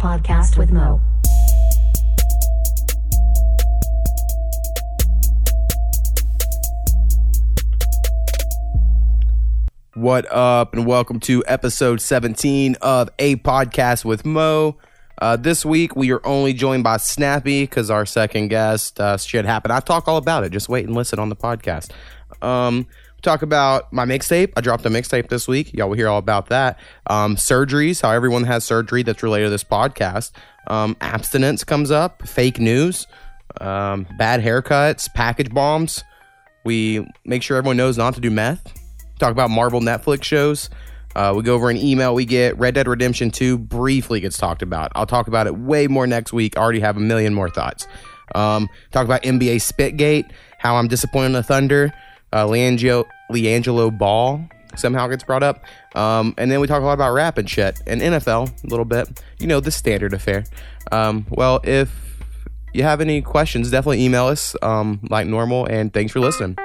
podcast with Mo. What up, and welcome to episode 17 of A Podcast with Mo. Uh, this week, we are only joined by Snappy because our second guest uh, shit happened. I talk all about it. Just wait and listen on the podcast. Um, talk about my mixtape. I dropped a mixtape this week. Y'all will hear all about that. Um, surgeries, how everyone has surgery that's related to this podcast. Um, abstinence comes up. Fake news. Um, bad haircuts. Package bombs. We make sure everyone knows not to do meth talk about Marvel Netflix shows. Uh, we go over an email we get. Red Dead Redemption 2 briefly gets talked about. I'll talk about it way more next week. I already have a million more thoughts. Um, talk about NBA Spitgate, how I'm disappointed in the Thunder. Uh, LiAngelo, LiAngelo Ball somehow gets brought up. Um, and then we talk a lot about rap and shit and NFL a little bit. You know, the standard affair. Um, well, if you have any questions, definitely email us um, like normal. And thanks for listening.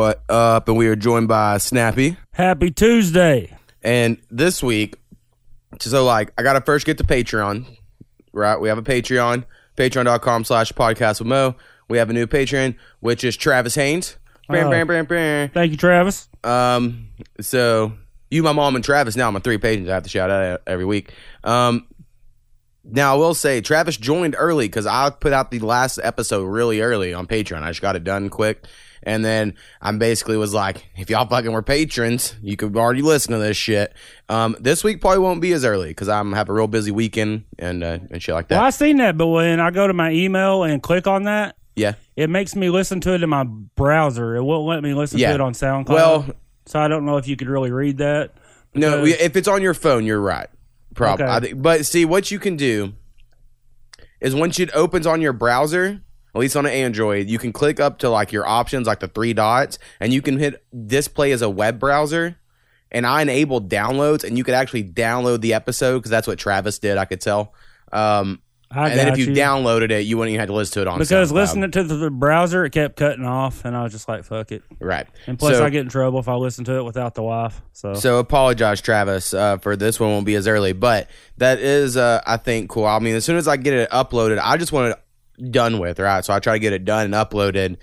What up? And we are joined by Snappy. Happy Tuesday. And this week, so like, I got to first get to Patreon, right? We have a Patreon, patreon.com slash podcast with Mo. We have a new patron, which is Travis Haynes. Bam, Oh. bam, bam, bam. Thank you, Travis. Um, so you, my mom, and Travis. Now I'm on three pages. I have to shout out every week. Um, now I will say Travis joined early because I put out the last episode really early on Patreon. I just got it done quick, and then I basically was like, if y'all fucking were patrons, you could already listen to this shit. Um, this week probably won't be as early because I'm have a real busy weekend and uh, and shit like that. Well, I seen that, but when I go to my email and click on that, Yeah. it makes me listen to it in my browser. It won't let me listen Yeah. to it on SoundCloud. Well, so I don't know if you could really read that. No, if it's on your phone, you're right. Probably. Okay. But see, what you can do is once it opens on your browser, at least on an Android, you can click up to like your options, like the three dots, and you can hit display as a web browser. And I enabled downloads, and you could actually download the episode because that's what Travis did. I could tell. Um, I and then if you, you. downloaded it, you wouldn't even have to listen to it on because SoundCloud. listening to the, browser, it kept cutting off, and I was just like, "Fuck it." right. And plus, So- I get in trouble if I listen to it without the wife. So, So apologize, Travis, uh, for this one won't be as early, but that is, uh, I think, cool. I mean, as soon as I get it uploaded, I just want it done with, right? So I try to get it done and uploaded.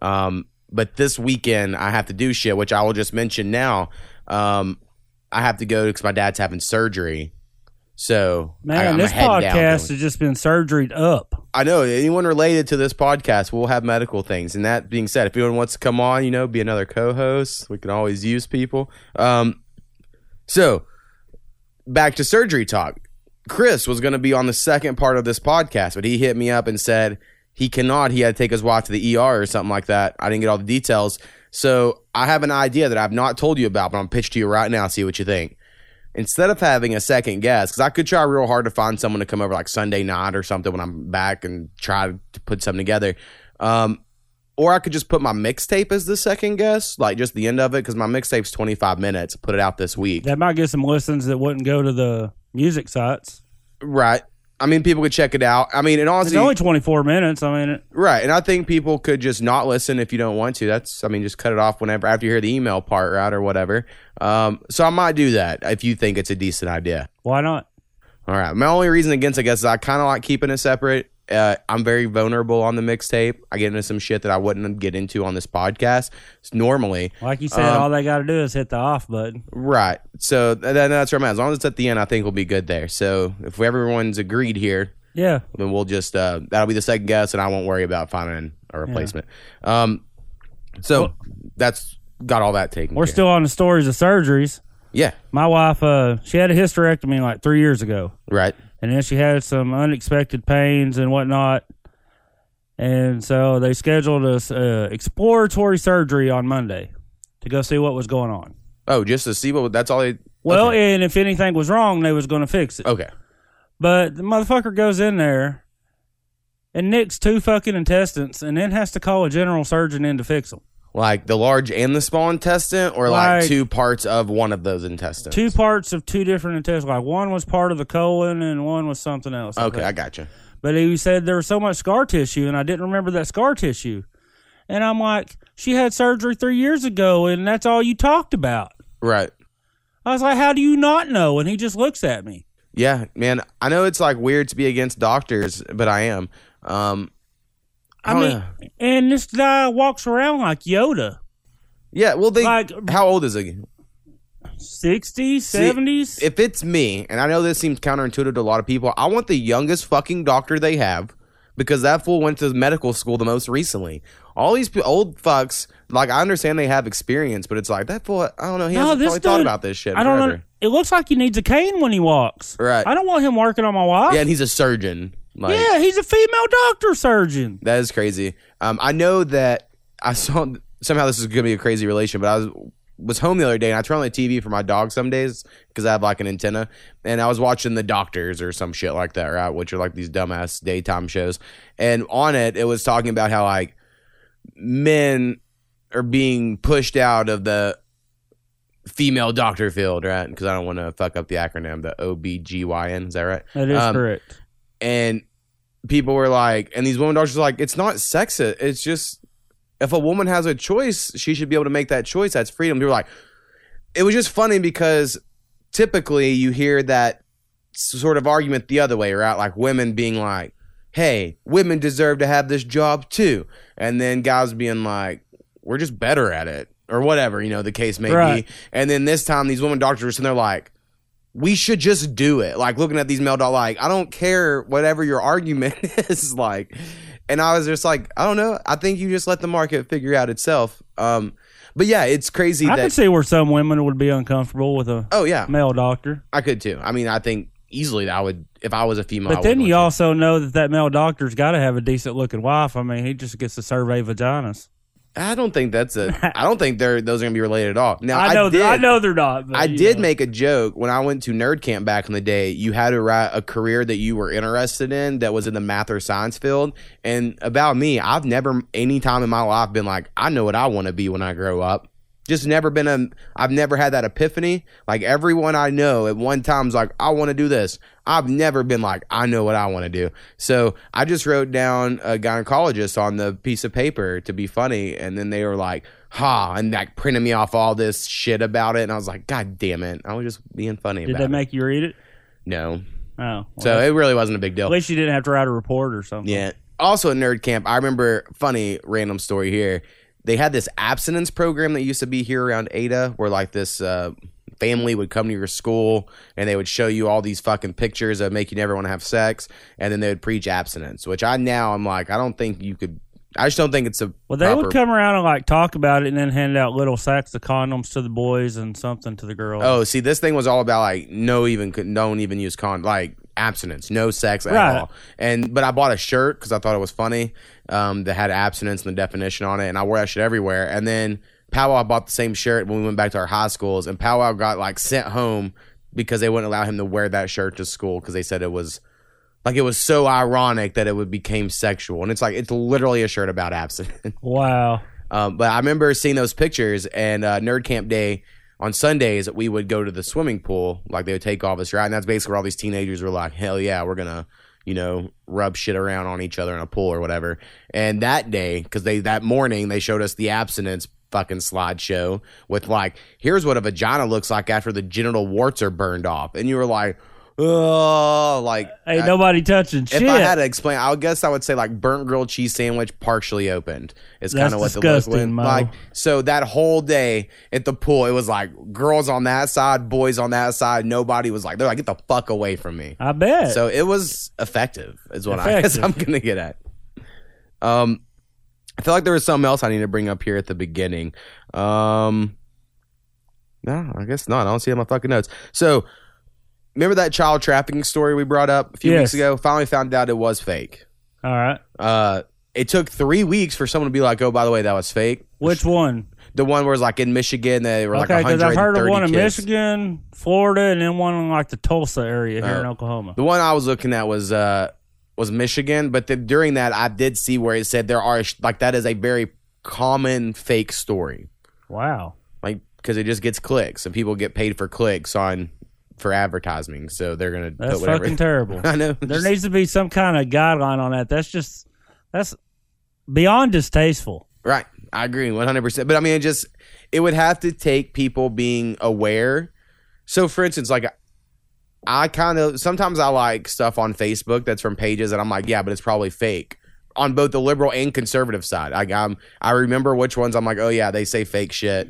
Um, but this weekend I have to do shit, which I will just mention now. Um, I have to go because my dad's having surgery. So man, this podcast has just been surgeried up. I know anyone related to this podcast will have medical things. And that being said, if anyone wants to come on, you know, be another co-host, we can always use people. Um, so back to surgery talk. Chris was going to be on the second part of this podcast, but he hit me up and said he cannot. He had to take his wife to the ER or something like that. I didn't get all the details. So I have an idea that I've not told you about, but I'm pitch to you right now. See what you think instead of having a second guest, because I could try real hard to find someone to come over like Sunday night or something when I'm back and try to put something together. Um, or I could just put my mixtape as the second guest, like just the end of it, because my mixtape's 25 minutes. Put it out this week. That might get some listens that wouldn't go to the music sites. Right. I mean, people could check it out. I mean, and It's only 24 minutes. I mean, it, right. And I think people could just not listen if you don't want to. That's, I mean, just cut it off whenever after you hear the email part, right, or whatever. Um, so I might do that if you think it's a decent idea. why not? All right. My only reason against, I guess, is I kind of like keeping it separate. Uh, I'm very vulnerable on the mixtape. I get into some shit that I wouldn't get into on this podcast normally. Like you said, Um, all they got to do is hit the off button. Right. So th- then that's where I'm at. As long as it's at the end, I think we'll be good there. So if everyone's agreed here, Yeah. then we'll just uh, that'll be the second guess, and I won't worry about finding a replacement. Um, so that's got all that taken. We're still on the stories of surgeries. yeah. My wife, uh, she had a hysterectomy like three years ago, Right. And then she had some unexpected pains and whatnot. And so they scheduled us uh, exploratory surgery on Monday to go see what was going on. Oh, just to see what that's all they. Well, okay. and if anything was wrong, they was going to fix it. okay. But the motherfucker goes in there and nicks two fucking intestines, and then has to call a general surgeon in to fix them. Like the large and the small intestine, or like, Like- two parts of one of those intestines? Two parts of two different intestines. Like one was part of the colon and one was something else. I Okay, think. I got you. But he said there was so much scar tissue, and I didn't remember that scar tissue. And I'm like, she had surgery three years ago, and that's all you talked about. Right. I was like, how do you not know? And he just looks at me. Yeah, man. I know it's like weird to be against doctors, but I am. Um, I don't mean, know. And this guy walks around like Yoda, yeah. Well, they. like how old is he? 60s, 70s. If it's me, and I know this seems counterintuitive to a lot of people, I want the youngest fucking doctor they have because that fool went to medical school the most recently. All these old fucks, like I understand they have experience, but it's like that fool. I don't know. He No, hasn't this probably thought dude- about this shit. I don't know. It looks like he needs a cane when he walks. Right. I don't want him working on my wife. Yeah, and he's a surgeon. Like, yeah, he's a female doctor surgeon. That is crazy. Um, I know that I saw somehow this is gonna be a crazy relation, but I was was home the other day and I turn on the TV for my dog some days because I have like an antenna, and I was watching The Doctors or some shit like that, right? Which are like these dumbass daytime shows, and on it it was talking about how like men are being pushed out of the female doctor field, right? Because I don't want to fuck up the acronym, the OBGYN. Is that right? That is Um, correct. And people were like, and these women doctors were like, it's not sexist. It's just if a woman has a choice, she should be able to make that choice. That's freedom. People were like, it was just funny because typically you hear that sort of argument the other way, right? Like women being like, hey, women deserve to have this job too. And then guys being like, we're just better at it or whatever, you know, the case may Right. be. And then this time these women doctors sitting there like, we should just do it. Like looking at these male dogs, like I don't care whatever your argument is. Like, and I was just like, I don't know. I think you just let the market figure out itself. Um, but yeah, it's crazy I that. could see where some women would be uncomfortable with a oh yeah, male doctor. I could too. I mean, I think easily that I would if I was a female. But then you also know that that male doctor's got to have a decent looking wife. I mean, he just gets to survey vaginas. I don't think that's a. I don't think they're those are gonna be related at all. Now I know, did, I know they're not. But, I did know. make a joke when I went to nerd camp back in the day. You had to write a career that you were interested in that was in the math or science field. And about me, I've never any time in my life been like, I know what I want to be when I grow up. Just never been a. I've never had that epiphany. Like everyone I know at one time's like, I want to do this. I've never been like, I know what I want to do. So I just wrote down a gynecologist on the piece of paper to be funny, and then they were like, "Ha!" and like printed me off all this shit about it, and I was like, "God damn it!" I was just being funny Did it. make you read it? no, Oh, well, so it really wasn't a big deal. at least you didn't have to write a report or something. Yeah. Also at nerd camp, I remember funny random story here. They had this abstinence program that used to be here around Ada, where like this uh, family would come to your school and they would show you all these fucking pictures that make you never want to have sex, and then they would preach abstinence. Which I now I'm like, I don't think you could. I just don't think it's a. Well, they proper- would come around and like talk about it, and then hand out little sacks of condoms to the boys and something to the girls. Oh, see, this thing was all about like no even don't even use con like abstinence, no sex at Right. all. And but I bought a shirt because I thought it was funny um, that had abstinence and the definition on it, and I wore that shit everywhere. And then Powwow bought the same shirt when we went back to our high schools, and Powwow got like sent home because they wouldn't allow him to wear that shirt to school because they said it was. Like it was so ironic that it would became sexual, and it's like it's literally a shirt about abstinence. wow. Um, but I remember seeing those pictures and uh, Nerd Camp Day on Sundays, we would go to the swimming pool. Like they would take off us, right? And that's basically where all these teenagers were like, hell yeah, we're going to, you know, rub shit around on each other in a pool or whatever. And that day, because they, that morning, they showed us the abstinence fucking slideshow with like, here's what a vagina looks like after the genital warts are burned off. And you were like, oh, like, Ain't I- nobody touching if shit. I had to explain, I guess I would say like burnt grilled cheese sandwich partially opened. Is kind of what the look went like. So that whole day at the pool, it was like girls on that side, boys on that side. Nobody was like they're like get the fuck away from me. I bet. So it was effective, is what I guess I'm gonna get at. Um, I feel like there was something else I need to bring up here at the beginning. Um, no, I guess not. I don't see it on my fucking notes. So, remember that child trafficking story we brought up a few Yes. weeks ago? Finally found out it was fake. All right. Uh, it took three weeks for someone to be like, "Oh, by the way, that was fake." Which one? The one where it's like in Michigan, they were like okay, because I've heard of 130 one in. Michigan, Florida, and then one in like the Tulsa area here in Oh. Oklahoma. The one I was looking at was uh was Michigan, but then during that I did see where it said there are like that is a very common fake story. Wow. Like because it just gets clicks and people get paid for clicks on for advertising, so they're gonna That's fucking terrible. I know. there Just- needs to be some kind of guideline on that. That's just that's beyond distasteful. Right. I agree 100%. But I mean, it just, it would have to take people being aware. So, for instance, like, I kind of, sometimes I like stuff on Facebook that's from pages that I'm like, yeah, but it's probably fake on both the liberal and conservative side. Like, I'm, I remember which ones I'm like, oh, yeah, they say fake shit.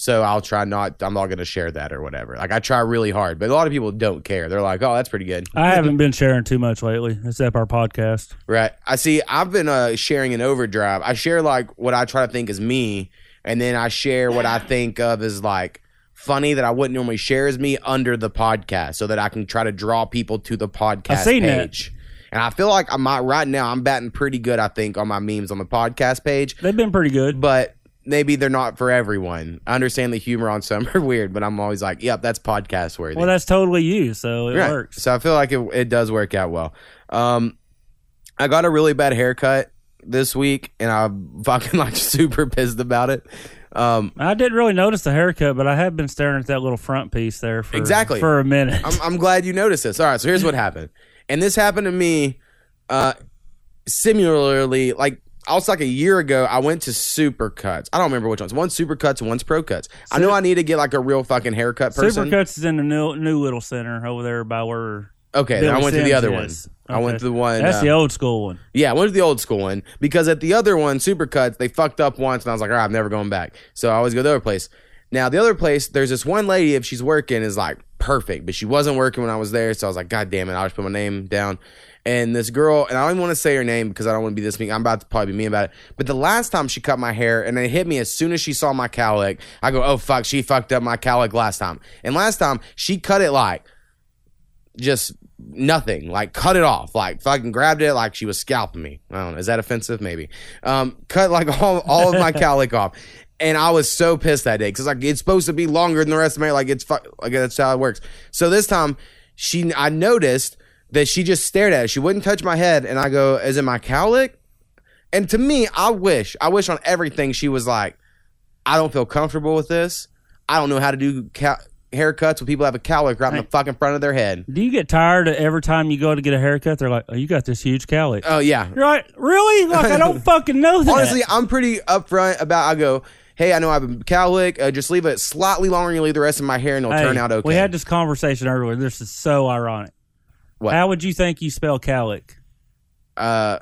So I'll try not, I'm not going to share that or whatever. Like, I try really hard, but a lot of people don't care. They're like, oh, that's pretty good. I haven't been sharing too much lately, except our podcast. Right. I see. I've been uh, sharing an overdrive. I share like what I try to think is me, and then I share what I think of as like funny that I wouldn't normally share as me under the podcast, so that I can try to draw people to the podcast I've seen that. page. And I feel like I'm right now. I'm batting pretty good. I think on my memes on the podcast page, They've been pretty good. but maybe they're not for everyone. I understand the humor on some are weird, but I'm always like, yep, that's podcast worthy. Well, that's totally you, so it Right. works. So I feel like it, it does work out well. Um, I got a really bad haircut this week, and I'm fucking like super pissed about it. Um, I didn't really notice the haircut, but I have been staring at that little front piece there for Exactly. for a minute. I'm, I'm glad you noticed this. All right, so here's what happened, and this happened to me. Uh, similarly, like also like a year ago, I went to Supercuts. I don't remember which ones. One's Supercuts one's Pro Cuts. I know I need to get like a real fucking haircut person. Supercuts is in the new new little center over there by where. Okay, then I went to the Sims other one. is. I went to the one. That's uh, the old school one. Yeah, I went to the old school one because at the other one, Supercuts, they fucked up once, and I was like, all right, I'm never going back. So I always go to the other place. Now, the other place, there's this one lady, if she's working, is like perfect, but she wasn't working when I was there. So I was like, God damn it, I'll just put my name down. And this girl, and I don't even want to say her name because I don't want to be this mean. I'm about to probably be mean about it. But the last time she cut my hair, and it hit me as soon as she saw my cowlick, I go, oh fuck, she fucked up my cowlick last time. And last time, she cut it like just nothing. Like cut it off. Like fucking grabbed it like she was scalping me. I don't know. Is that offensive? Maybe. Um, cut like all, all of my cowlick off. And I was so pissed that day because like it's supposed to be longer than the rest of my hair. Like it's fu- like that's how it works. So this time she I noticed that she just stared at. She wouldn't touch my head, and I go, "Is it my cowlick?" And to me, I wish I wish on everything she was like, "I don't feel comfortable with this. I don't know how to do cow- haircuts when people have a cowlick right in the fucking front of their head." Do you get tired of every time you go to get a haircut? They're like, "Oh, you got this huge cowlick." Oh yeah, You're like, really? Like, I don't fucking know that. honestly, I'm pretty upfront about. I go, "Hey, I know I have a cowlick. Uh, just leave it slightly longer, and you leave the rest of my hair, and it'll Hey, turn out okay." We had this conversation earlier. This is so ironic. What? How would you think you spell cowlick? uh,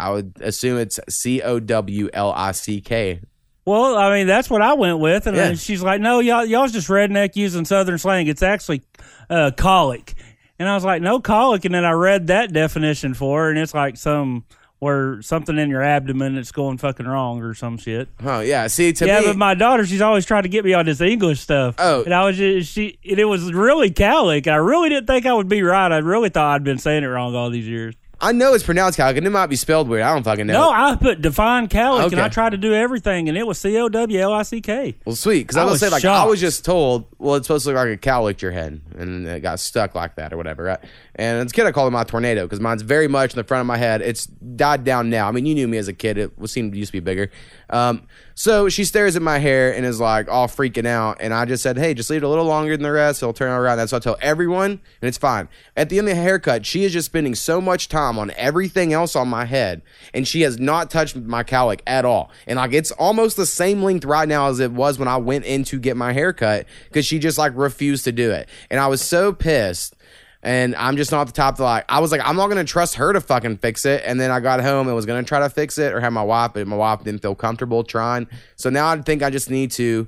I would assume it's C O W L I C K. Well, I mean, that's what I went with, and Yeah. she's like, "No, y'all, y'all's just redneck using Southern slang. It's actually uh, colic." And I was like, "No colic." And then I read that definition for her, and it's like some where something in your abdomen that's going fucking wrong or some shit. Oh yeah, see to yeah, me, but my daughter, she's always trying to get me on this English stuff. Oh. and I was just she, and it was really cowlick. And I really didn't think I would be right. I really thought I'd been saying it wrong all these years. I know it's pronounced cowlick, and it might be spelled weird. I don't fucking know. No, I put define cowlick, and I tried to do everything, and it was C O W L I C K. Well, sweet, because I, I was say like I was just told, well, it's supposed to look like a cow licked your head, and it got stuck like that or whatever. Right? And as a kid, I called it my tornado because mine's very much in the front of my head. It's died down now. I mean, you knew me as a kid; it seemed to used to be bigger. Um, so she stares at my hair and is like all freaking out, and I just said, "Hey, just leave it a little longer than the rest. It'll turn around." That's what I tell everyone, and it's fine. At the end of the haircut, she is just spending so much time on everything else on my head, and she has not touched my cowlick at all. And like it's almost the same length right now as it was when I went in to get my haircut because she just like refused to do it, and I was so pissed. And I'm just not the top of the like. I was like, I'm not gonna trust her to fucking fix it. And then I got home and was gonna try to fix it or have my wife, but my wife didn't feel comfortable trying. So now I think I just need to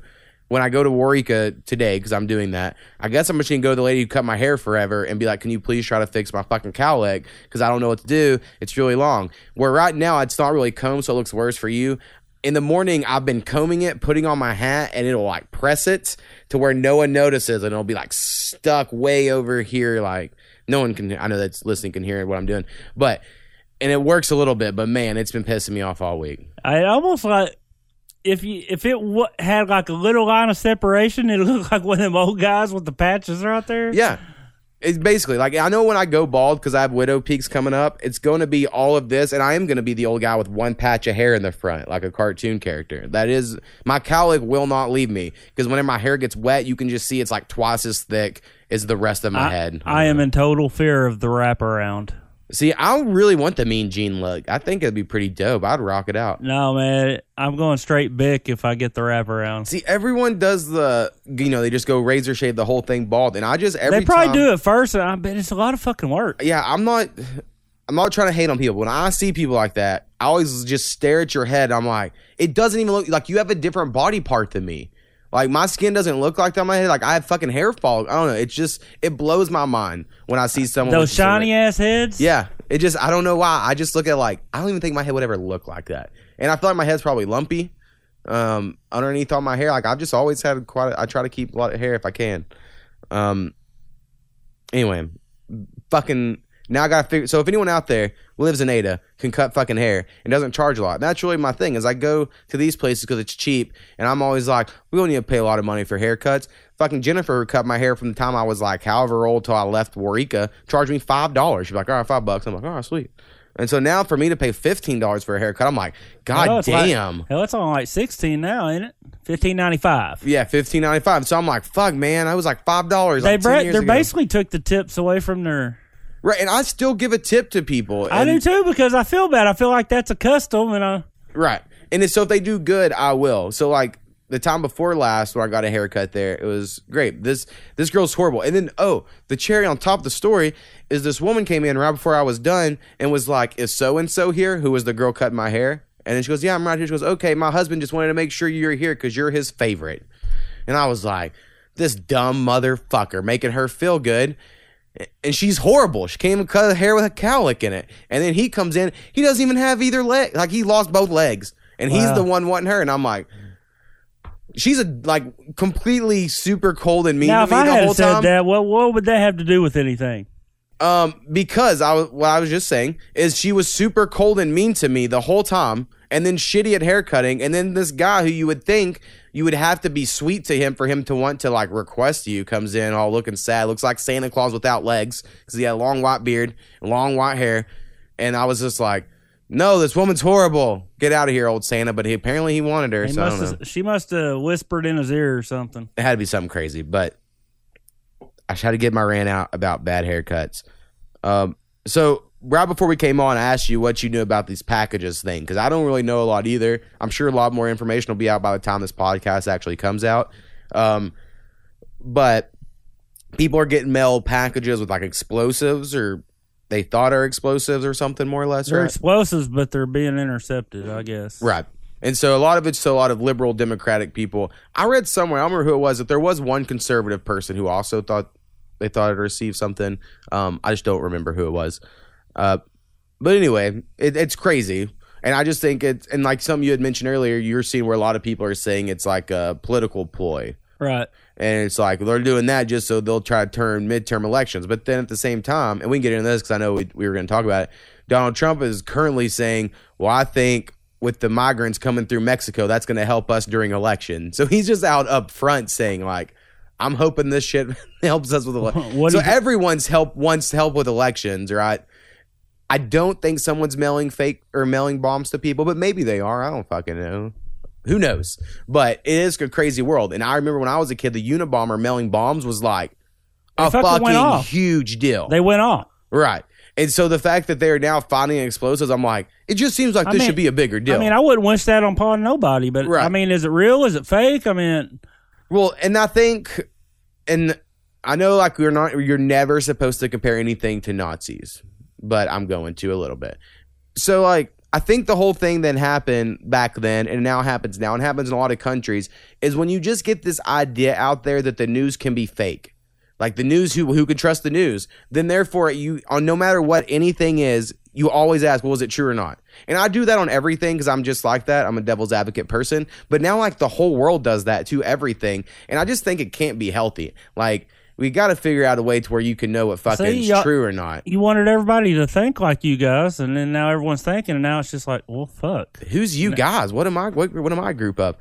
when I go to Waurika today, because I'm doing that, I guess I'm just gonna go to the lady who cut my hair forever and be like, "Can you please try to fix my fucking cow leg? Because I don't know what to do. It's really long. Where right now it's not really combed, so it looks worse for you. In the morning, I've been combing it, putting on my hat, and it'll like press it to where no one notices, and it'll be like stuck way over here. Like no one can. I know that's listening can hear what I'm doing, but and it works a little bit. But man, it's been pissing me off all week. I almost like if you if it w- had like a little line of separation, it looked like one of them old guys with the patches right there. Yeah. It's basically like I know when I go bald because I have widow peaks coming up, it's going to be all of this, and I am going to be the old guy with one patch of hair in the front, like a cartoon character. That is my cowlick will not leave me because whenever my hair gets wet, you can just see it's like twice as thick as the rest of my I, head. I am in total fear of the wraparound. See, I really want the Mean Gene look. I think it'd be pretty dope. I'd rock it out. No, man, I'm going straight Bic if I get the wraparound. See, everyone does the, you know, they just go razor shave the whole thing bald, and I just every They probably time, do it first, and I bet it's a lot of fucking work. Yeah, I'm not. I'm not trying to hate on people. When I see people like that, I always just stare at your head. I'm like, it doesn't even look like you have a different body part than me. Like my skin doesn't look like that on my head. Like I have fucking hair fall. I don't know. It's just it blows my mind when I see someone Those with just a- shiny ass heads. Yeah, it just I don't know why. I just look at like I don't even think my head would ever look like that, and I feel like my head's probably lumpy um, underneath all my hair. Like I've just always had quite. A, I try to keep a lot of hair if I can. Um. Anyway, fucking now I gotta figure. So if anyone out there lives in Ada can cut fucking hair and doesn't charge a lot, that's really my thing. Is I go to these places because it's cheap, and I'm always like, we don't need to pay a lot of money for haircuts. Fucking Jennifer who cut my hair from the time I was like however old till I left Waurika, charged me five dollars. She's like, all right, five bucks. I'm like, all right, sweet. And so now for me to pay fifteen dollars for a haircut, I'm like, God Hell, it's like- damn. hell, it's on like sixteen now, ain't it? Fifteen ninety five. yeah, fifteen ninety five. So I'm like, fuck, man. I was like five dollars. They like 10 they basically took the tips away from their. Right, and I still give a tip to people. I and- do too because I feel bad. I feel like that's a custom, and I Right. And so if they do good, I will. So like the time before last where I got a haircut there, it was great. This this girl's horrible. And then oh, the cherry on top of the story is this woman came in right before I was done and was like, Is so and so here? Who was the girl cutting my hair? And then she goes, Yeah, I'm right here. She goes, Okay, my husband just wanted to make sure you're here because you're his favorite. And I was like, This dumb motherfucker making her feel good. And she's horrible. She came and cut her hair with a cowlick in it. And then he comes in, he doesn't even have either leg. Like he lost both legs. And he's the one wanting her. And I'm like, she's a like completely super cold and mean now to if me I the had whole said time. that, what what would that have to do with anything? Um, because I was what I was just saying is she was super cold and mean to me the whole time, and then shitty at haircutting, and then this guy who you would think you would have to be sweet to him for him to want to like request you comes in all looking sad, looks like Santa Claus without legs because he had a long white beard, long white hair, and I was just like. No, this woman's horrible. Get out of here, old Santa. But he apparently he wanted her, He so must don't know. have, she must have whispered in his ear or something. it had to be something crazy. But I tried to get my rant out about bad haircuts. Um, so right before we came on, I asked you what you knew about these packages thing because I don't really know a lot either. I'm sure a lot more information will be out by the time this podcast actually comes out. Um, but people are getting mail packages with like explosives or they thought are explosives or something more or less. They're right? explosives, but they're being intercepted. I guess. Right. And so a lot of it's to a lot of liberal democratic people. I read somewhere, I don't remember who it was, that there was one conservative person who also thought they thought it received something. Um, I just don't remember who it was. Uh, but anyway, it, it's crazy. And I just think it's, and like some you had mentioned earlier, you're seeing where a lot of people are saying it's like a political ploy. Right. And it's like they're doing that just so they'll try to turn midterm elections. But then at the same time, and we can get into this because I know we, we were going to talk about it. Donald Trump is currently saying, "Well, I think with the migrants coming through Mexico, that's going to help us during election." So he's just out up front saying, "Like, I'm hoping this shit helps us with elections." What so everyone's help wants help with elections, right? I don't think someone's mailing fake or mailing bombs to people, but maybe they are. I don't fucking know. Who knows? But it is a crazy world. And I remember when I was a kid, the Unabomber mailing bombs was like a fucking fucking huge deal. They went off. right. And so the fact that they're now finding explosives, I'm like, it just seems like I this mean- should be a bigger deal. I mean, I wouldn't wish that on upon nobody, but Right. I mean, is it real? Is it fake? I mean, Well, and I think, and I know like you're not, you're never supposed to compare anything to Nazis, but I'm going to a little bit. So like, I think the whole thing that happened back then and now happens now and happens in a lot of countries is when you just get this idea out there that the news can be fake. Like the news, who who can trust the news? Then therefore, you on no matter what anything is, you always ask, well, was it true or not? And I do that on everything because I'm just like that. I'm a devil's advocate person. But now, like the whole world does that to everything, and I just think it can't be healthy. Like we got to figure out a way to where you can know what fucking See, is true or not. you wanted everybody to think like you guys, and then now everyone's thinking, and now it's just like, well, fuck. Who's you guys? What am I? What, what am I group of?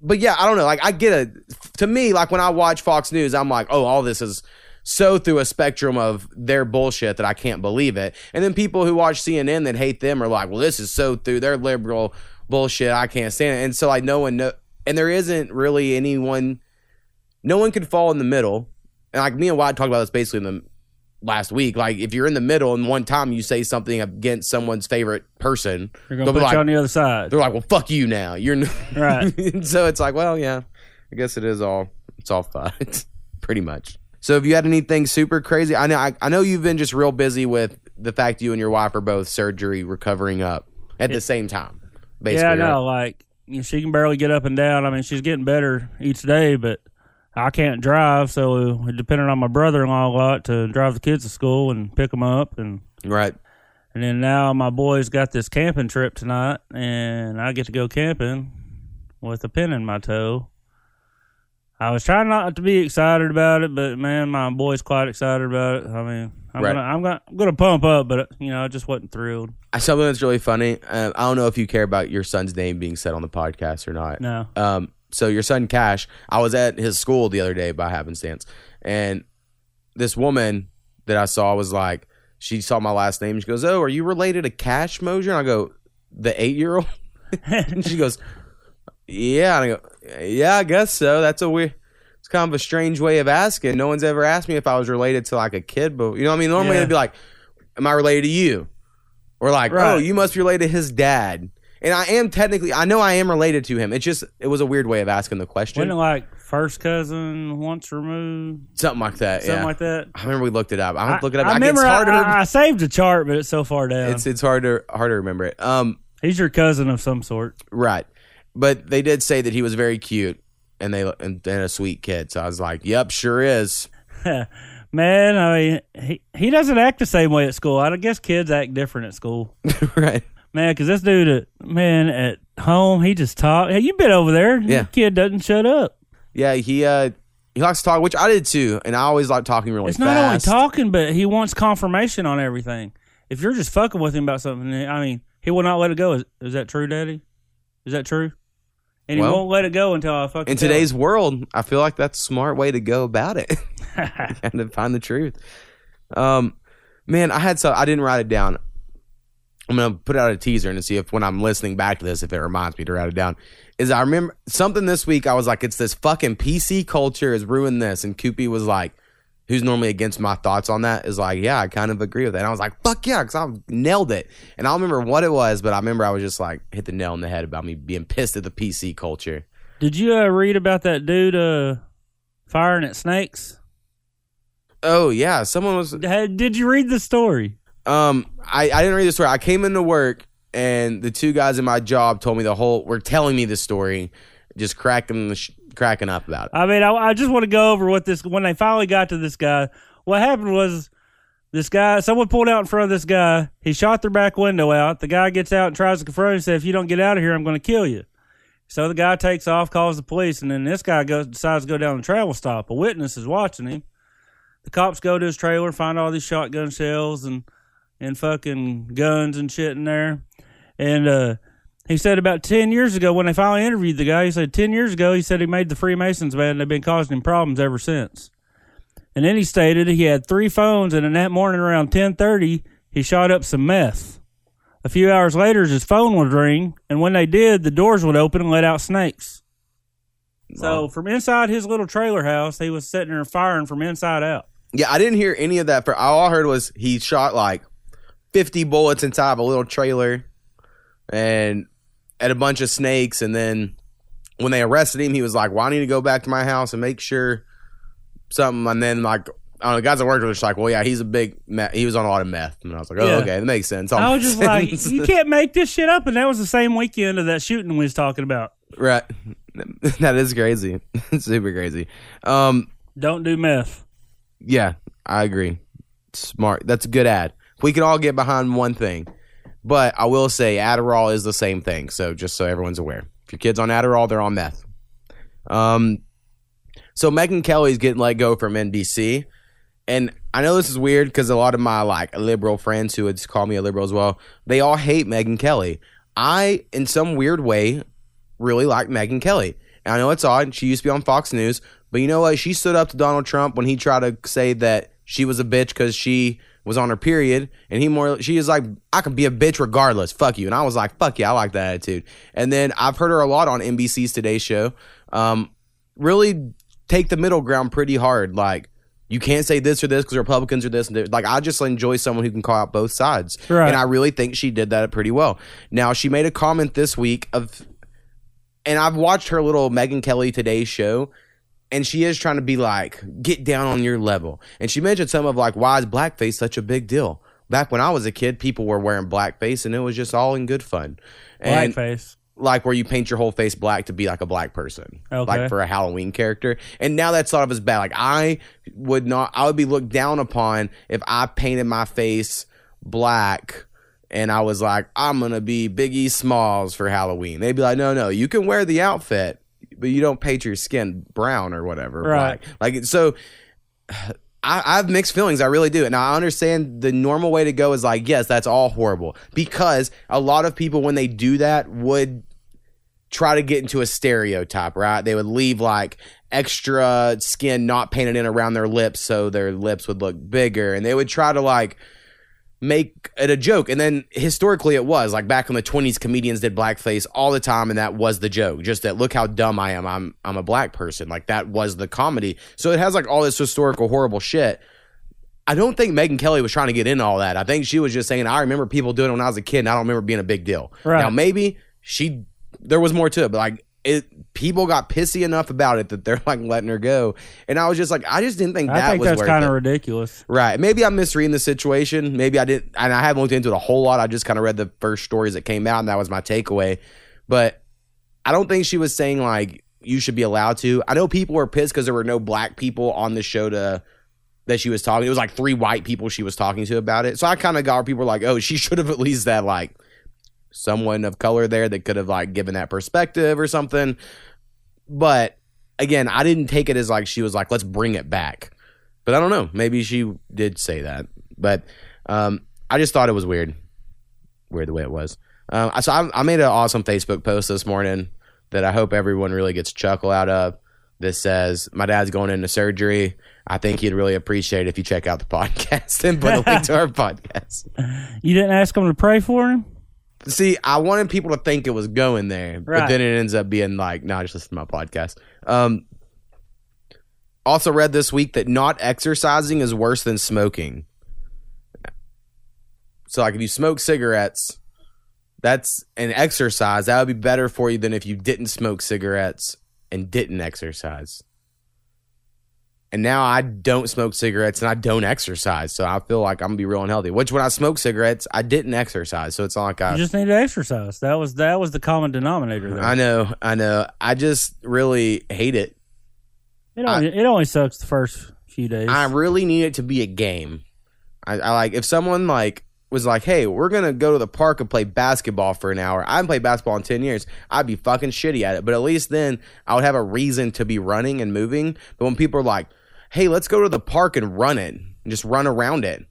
but yeah, I don't know. Like I get a To me, like when I watch Fox News, I'm like, oh, all this is so through a spectrum of their bullshit that I can't believe it. And then people who watch CNN that hate them are like, well, this is so through their liberal bullshit. I can't stand it. And so like no one know, and there isn't really anyone. No one can fall in the middle. And like me and Wyatt talked about this basically in the last week. Like if you're in the middle and one time you say something against someone's favorite person, They're gonna they'll put be like, you on the other side. they're like, well, fuck you now. You're n-" Right. So it's like, well, yeah, I guess it is all it's all fun, pretty much. So have you had anything super crazy? I know I, I know you've been just real busy with the fact you and your wife are both surgery recovering up at the same time. Basically, yeah, I right? know. Like you know, she can barely get up and down. I mean, she's getting better each day, but I can't drive, so we depended on my brother-in-law a lot to drive the kids to school and pick them up, and Right. and then now my boys got this camping trip tonight, and I get to go camping with a pin in my toe. I was trying not to be excited about it, but man, my boy's quite excited about it. I mean, I'm Right. gonna I'm gonna I'm gonna pump up, but you know, I just wasn't thrilled. I something that's really funny. Uh, I don't know if you care about your son's name being said on the podcast or not. No. Um, so your son Cash, I was at his school the other day by happenstance, and this woman that I saw was like, she saw my last name. She goes, "Oh, are you related to Cash Mosier?" And I go, "The eight year old." and she goes, "Yeah." And I go, "Yeah, I guess so. That's a weird." It's kind of a strange way of asking. No one's ever asked me if I was related to like a kid, but you know what I mean. Normally Yeah. it'd be like, "Am I related to you?" Or like, "Oh, you must be related to his dad." And I am technically, I know I am related to him. It's just, it was a weird way of asking the question. Wasn't it like first cousin once removed, Something like that. something yeah. like that? I remember we looked it up. I don't look it up. I, I, remember it's I, harder. I, I saved a chart, but it's so far down. it's it's harder hard to remember it. Um, He's your cousin of some sort. right. But they did say that he was very cute and they and, and a sweet kid. So I was like, "Yep, sure is." Man, I mean, he he doesn't act the same way at school. I guess kids act different at school. right. Man, because this dude, at, man, at home, he just talk. Hey, you been over there? Yeah. The kid doesn't shut up. Yeah, he uh he likes to talk, which I did too, and I always like talking really It's fast. not only talking, but he wants confirmation on everything. If you're just fucking with him about something, I mean, he will not let it go. Is, is that true, Daddy? Is that true? And he won't let it go until I fucking In him. today's world, I feel like that's a smart way to go about it. and to find the truth. Um, man, I had so I didn't write it down. I'm gonna put out a teaser and see if when I'm listening back to this, if it reminds me to write it down. Is I remember something this week. I was like, it's this fucking PC culture has ruined this, and Koopy was like, who's normally against my thoughts on that, is like, yeah, I kind of agree with that. And I was like, fuck yeah, because I nailed it. And I don't remember what it was, but I remember I was just like hit the nail on the head about me being pissed at the PC culture. Did you uh, read about that dude uh, firing at snakes? Oh yeah, someone was Did you read the story? Um, I, I didn't read the story. I came into work and the two guys in my job told me the whole. Were telling me the story, just cracking the sh- cracking up about it. I mean, I, I just want to go over what this. When they finally got to this guy, what happened was this guy. Someone pulled out in front of this guy. He shot their back window out. The guy gets out and tries to confront him. and Said, "If you don't get out of here, I'm going to kill you." So the guy takes off, calls the police, and then this guy goes decides to go down the travel stop. A witness is watching him. The cops go to his trailer, find all these shotgun shells and and fucking guns and shit in there. And uh, he said about 10 years ago, when they finally interviewed the guy, he said 10 years ago, he said he made the Freemasons mad and they've been causing him problems ever since. And then he stated he had three phones and in that morning around 1030, he shot up some meth. A few hours later, his phone would ring, and when they did, the doors would open and let out snakes. So Wow. from inside his little trailer house, he was sitting there firing from inside out. Yeah, I didn't hear any of that. For all I heard was he shot like fifty bullets inside of a little trailer, and at a bunch of snakes. And then when they arrested him, he was like, "Well, I need to go back to my house and make sure something." And then like. I don't know, the guys I worked with were just like, well, yeah, he's a big, me- he was on a lot of meth. And I was like, oh, Yeah. okay, that makes sense. All I was just like, you can't make this shit up. And that was the same weekend of that shooting we was talking about. Right. that is crazy. Super crazy. Um, Don't do meth. yeah, I agree. Smart. That's a good ad. We can all get behind one thing. But I will say Adderall is the same thing. So just so everyone's aware. If your kid's on Adderall, they're on meth. Um so Megyn Kelly's getting let go from NBC. And I know this is weird because a lot of my like liberal friends who would call me a liberal as well, they all hate Megyn Kelly. I, in some weird way, really like Megyn Kelly. And I know it's odd. She used to be on Fox News, but you know what? She stood up to Donald Trump when he tried to say that she was a bitch because she was on her period, and he more she is like, I can be a bitch regardless. Fuck you. And I was like, fuck yeah, I like that attitude. And then I've heard her a lot on NBC's Today Show. Um, really take the middle ground pretty hard. Like you can't say this or this because Republicans are this and this. like I just enjoy someone who can call out both sides, Right. and I really think she did that pretty well. Now she made a comment this week of, and I've watched her little Megyn Kelly Today show, and she is trying to be like get down on your level, and she mentioned some of like why is blackface such a big deal. Back when I was a kid, people were wearing blackface, and it was just all in good fun. And Blackface. like where you paint your whole face black to be like a black person, Okay. like for a Halloween character. And now that's thought of as bad. Like I would not, I would be looked down upon if I painted my face black and I was like, I'm gonna be Biggie Smalls for Halloween. They'd be like, No, no, you can wear the outfit, but you don't paint your skin brown or whatever. Right. Black. Like so. I, I have mixed feelings. I really do. And I understand the normal way to go is like, yes, that's all horrible. Because a lot of people, when they do that, would try to get into a stereotype, right? They would leave like extra skin not painted in around their lips so their lips would look bigger. And they would try to like make it a joke. And then historically it was like back in the 20s, comedians did blackface all the time. And that was the joke. Just that look how dumb I am. I'm, I'm a black person. Like that was the comedy. So it has like all this historical horrible shit. I don't think Megyn Kelly was trying to get into all that. I think she was just saying, I remember people doing it when I was a kid and I don't remember being a big deal. Right. Now maybe she there was more to it, but like it people got pissy enough about it that they're like letting her go. And I was just like, I just didn't think that think was that's kind of ridiculous. Right. Maybe I'm misreading the situation. Maybe I didn't, and I haven't looked into it a whole lot. I just kind of read the first stories that came out, and that was my takeaway. But I don't think she was saying like you should be allowed to. I know people were pissed because there were no black people on the show to that she was talking. It was like three white people she was talking to about it. So I kind of got where people were like, oh, she should have at least that like someone of color there that could have like given that perspective or something. But again, I didn't take it as like she was like, let's bring it back. But I don't know. Maybe she did say that. But um, I just thought it was weird. Weird the way it was. Um, so I, I made an awesome Facebook post this morning that I hope everyone really gets a chuckle out of. This says, My dad's going into surgery. I think he'd really appreciate it if you check out the podcast and put a link to our podcast. You didn't ask him to pray for him? See, I wanted people to think it was going there, but then it ends up being like, no, I just listen to my podcast. Um, also read this week that not exercising is worse than smoking. So, like, if you smoke cigarettes, that's an exercise. That would be better for you than if you didn't smoke cigarettes and didn't exercise. And now I don't smoke cigarettes and I don't exercise, so I feel like I'm gonna be real unhealthy. Which when I smoke cigarettes, I didn't exercise, so it's not like I You just need to exercise. That was that was the common denominator there. I know, I know. I just really hate it. it, only, it only sucks the first few days. I really need it to be a game. I, I like if someone like was like, "Hey, we're gonna go to the park and play basketball for an hour." I haven't played basketball in ten years. I'd be fucking shitty at it, but at least then I would have a reason to be running and moving. But when people are like, "Hey, let's go to the park and run it, and just run around it,"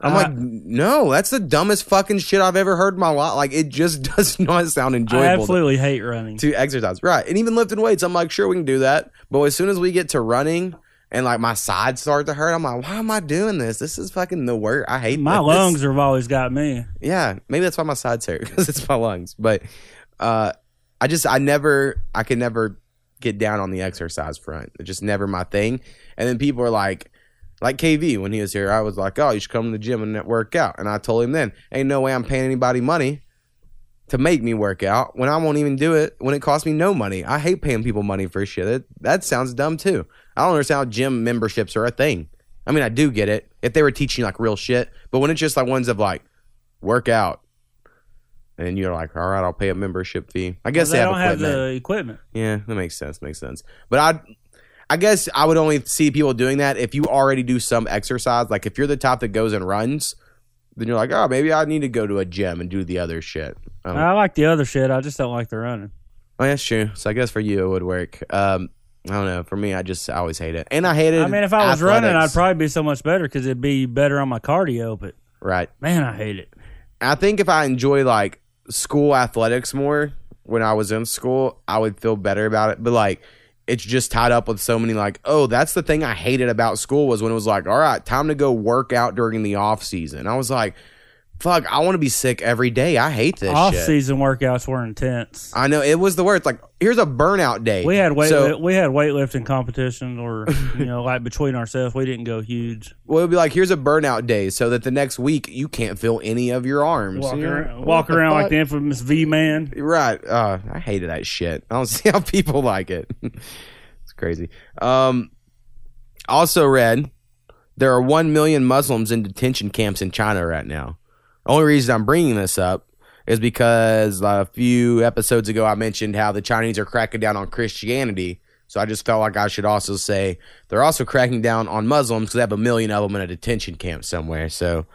I'm Uh, like, "No, that's the dumbest fucking shit I've ever heard in my life. Like, it just does not sound enjoyable." I to- absolutely hate running. to exercise. Right. And even lifting weights, I'm like, sure, we can do that. But as soon as we get to running and like my sides start to hurt, I'm like, why am I doing this? This is fucking the worst. I hate My lungs have always got me. Yeah. Maybe that's why my sides hurt because it's my lungs. But uh, I just, I never, I could never get down on the exercise front. It's just never my thing. And then people are like, like KV when he was here, I was like, oh, you should come to the gym and work out. And I told him then, ain't no way I'm paying anybody money to make me work out when I won't even do it when it costs me no money. I hate paying people money for shit. That, that sounds dumb too. I don't understand how gym memberships are a thing. I mean, I do get it if they were teaching like real shit, but when it's just like ones of like work out, and you're like, all right, I'll pay a membership fee. I guess they, they, don't have the equipment. Yeah, that makes sense. Makes sense. But I, I guess I would only see people doing that if you already do some exercise. Like if you're the type that goes and runs, then you're like, oh, maybe I need to go to a gym and do the other shit. Um, I like the other shit. I just don't like the running. well, that's true. So I guess for you it would work. Um, I don't know. For me, I just I always hate it, and I hate it. I mean, if I was running, I'd probably be so much better because it'd be better on my cardio. But right. man, I hate it. I think if I enjoy like school athletics more, when I was in school, I would feel better about it. But like, it's just tied up with so many like, oh, that's the thing I hated about school was when it was like, all right, time to go work out during the off season. I was like, fuck, I want to be sick every day. I hate this Off shit. season workouts were intense. I know it was the worst. Like, here's a burnout day. We had weight So- we had weightlifting competition, or you know, like between ourselves, we didn't go huge. Well, it'd be like, here's a burnout day, so that the next week you can't feel any of your arms. Walk You know? around, walk the around like the infamous V man. Right. Uh, I hated that shit. I don't see how people like it. it's crazy. Um, also read there are 1 million Muslims in detention camps in China right now. Only reason I'm bringing this up is because a few episodes ago I mentioned how the Chinese are cracking down on Christianity. So I just felt like I should also say they're also cracking down on Muslims because they have a million of them in a detention camp somewhere. So